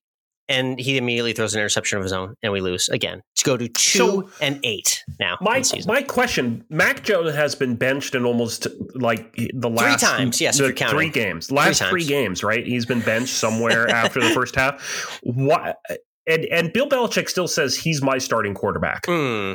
S1: And he immediately throws an interception of his own, and we lose again to go to two
S2: So-
S1: and eight now.
S2: My
S1: in the season.
S2: my question: Mac Jones has been benched in almost like the last
S1: times, yes, if
S2: the three games, last
S1: Three
S2: three, games, right? He's been benched somewhere after the first half. What? And and Bill Belichick still says he's my starting quarterback.
S1: Hmm.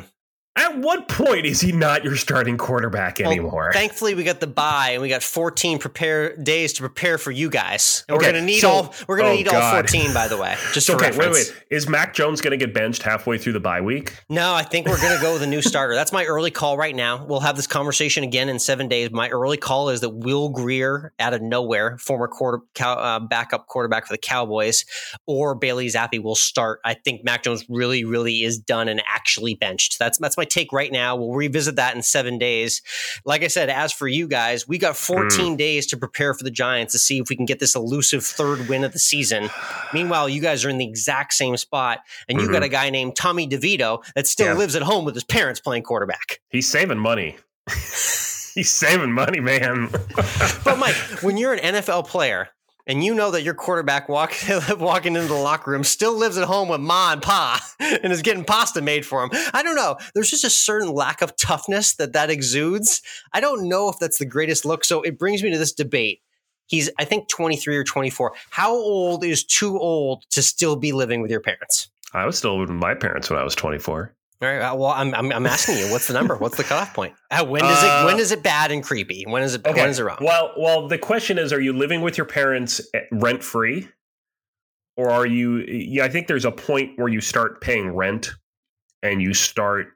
S2: At what point is he not your starting quarterback
S1: Well,
S2: anymore?
S1: thankfully, we got the bye, and we got 14 prepare days to prepare for you guys. And
S2: Okay,
S1: we're gonna need
S2: so-
S1: all. We're gonna
S2: oh,
S1: need all 14, by the way. Just
S2: okay, wait, wait. Is Mac Jones going to get benched halfway through the bye week?
S1: No, I think we're going to go with a new starter. That's my early call right now. We'll have this conversation again in seven days. My early call is that Will Grier, out of nowhere, former quarter cow, uh, backup quarterback for the Cowboys, or Bailey Zappe will start. I think Mac Jones really, really is done and actually benched. That's that's my take right now. We'll revisit that in seven days. Like I said, as for you guys, we got 14 days to prepare for the Giants to see if we can get this elusive third win of the season. Meanwhile, you guys are in the exact same spot, and you
S2: Mhm.
S1: got a guy named Tommy DeVito that still
S2: Yeah.
S1: lives at home with his parents playing quarterback.
S2: He's saving money. He's saving money, man.
S1: But Mike, when you're an NFL player and you know that your quarterback walk, walking into the locker room still lives at home with ma and pa and is getting pasta made for him. I don't know. There's just a certain lack of toughness that that exudes. I don't know if that's the greatest look. So it brings me to this debate. He's, I think, 23 or 24. How old is too old to still be living with your parents?
S2: I was still living with my parents when I was 24.
S1: All right. Well, I'm, I'm, I'm asking you, what's the number? What's the cutoff point? Uh, when does it when is it bad and creepy? When is it
S2: Okay.
S1: when is it wrong?
S2: Well, well, the question is: Are you living with your parents rent free, or are you? Yeah, I think there's a point where you start paying rent, and you start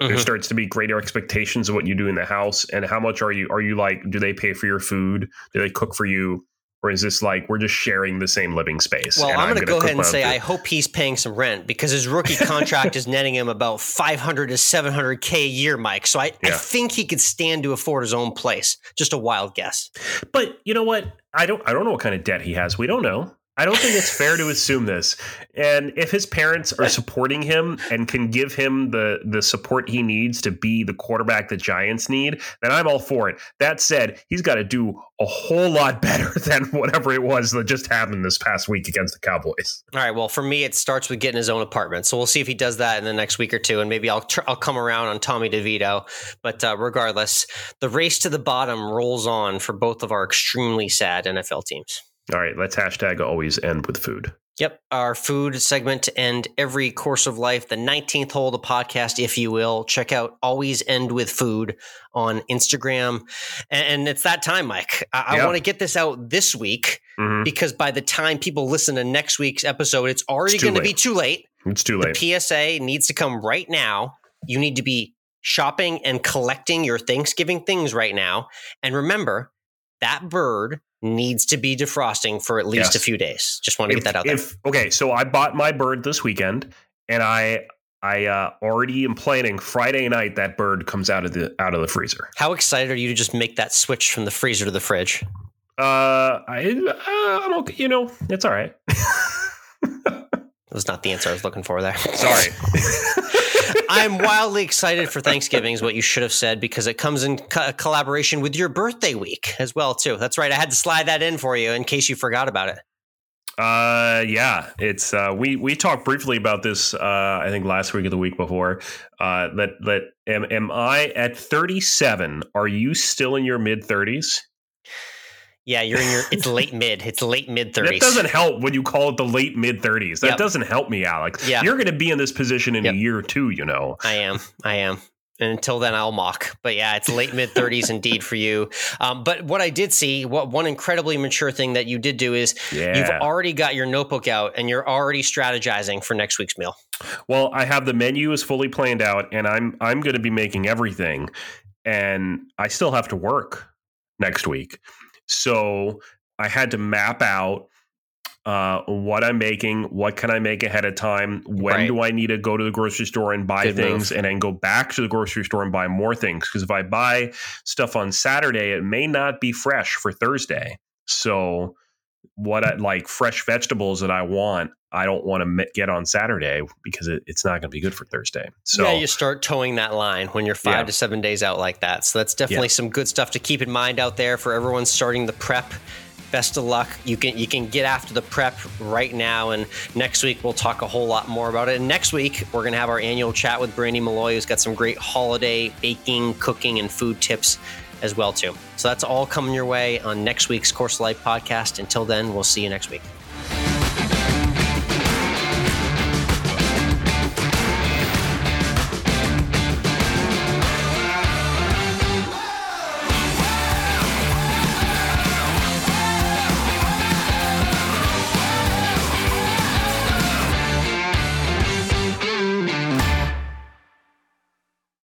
S2: there
S1: Mhm.
S2: starts to be greater expectations of what you do in the house, and how much are you? Are you like? Do they pay for your food? Do they cook for you? Or is this like we're just sharing the same living space?
S1: Well,
S2: and
S1: I'm, going to go ahead and say
S2: food?
S1: I hope he's paying some rent because his rookie contract is netting him about 500 to 700k a year, Mike. So I, I think he could stand to afford his own place. Just a wild guess.
S2: But you know what? I don't I don't know what kind of debt he has. We don't know. I don't think it's fair to assume this. And if his parents are supporting him and can give him the the support he needs to be the quarterback the Giants need, then I'm all for it. That said, he's got to do a whole lot better than whatever it was that just happened this past week against the Cowboys.
S1: All right. Well, for me, it starts with getting his own apartment. So we'll see if he does that in the next week or two, and maybe I'll tr- I'll come around on Tommy DeVito. But uh, regardless, the race to the bottom rolls on for both of our extremely sad NFL teams.
S2: All right, let's hashtag always end with food.
S1: Yep, our food segment to end every course of life, the 19th hole of the podcast, if you will. Check out Always End with Food on Instagram. And, and it's that time, Mike. I, I want to get this out this week
S2: Mhm.
S1: because by the time people listen to next week's episode, it's already going to be too late.
S2: It's too late.
S1: The PSA needs to come right now. You need to be shopping and collecting your Thanksgiving things right now. And remember, that bird needs to be defrosting for at least
S2: Yes.
S1: a few days. Just want to
S2: if,
S1: get that out there.
S2: if okay, so I bought my bird this weekend, and I I uh, already am planning Friday night that bird comes out of the out of the freezer.
S1: How excited are you to just make that switch from the freezer to the fridge?
S2: Uh, I uh, I'm okay. You know, it's all right.
S1: That was not the answer I was looking for there.
S2: Sorry.
S1: I'm wildly excited for Thanksgiving, is what you should have said, because it comes in co- collaboration with your birthday week as well, too. That's right. I had to slide that in for you in case you forgot about it.
S2: Uh, yeah, it's uh, we we talked briefly about this. Uh, I think last week or the week before. Uh, that that am am I at 37? Are you still in your mid 30s?
S1: Yeah, you're in your. It's late mid. It's late mid thirties.
S2: That
S1: thirties.
S2: doesn't help when you call it the late mid 30s. That
S1: Yep.
S2: doesn't help me, Alex.
S1: Yeah.
S2: You're going to be in this position in
S1: Yep.
S2: a year or two. You know.
S1: I am. I am. And until then, I'll mock. But yeah, it's late mid 30s indeed for you. Um, but what I did see, what one incredibly mature thing that you did do is
S2: Yeah.
S1: you've already got your notebook out and you're already strategizing for next week's meal.
S2: Well, I have the menu is fully planned out, and I'm I'm going to be making everything, and I still have to work next week, so I had to map out uh, what I'm making, what can I make ahead of time, when
S1: Right.
S2: do I need to go to the grocery store and buy
S1: Good
S2: things,
S1: move.
S2: and then go back to the grocery store and buy more things. Because if I buy stuff on Saturday, it may not be fresh for Thursday. So what I like fresh vegetables that I want, I don't want to get on Saturday because it, it's not going to be good for Thursday. So
S1: yeah, you start towing that line when you're five
S2: Yeah.
S1: to seven days out like that. So that's definitely some good stuff to keep in mind out there for everyone starting the prep. Best of luck. You can you can get after the prep right now, and next week we'll talk a whole lot more about it. And next week we're gonna have our annual chat with Brandy Malloy, who's got some great holiday baking, cooking, and food tips as well too. So that's all coming your way on next week's Course Life podcast. Until then, we'll see you next week.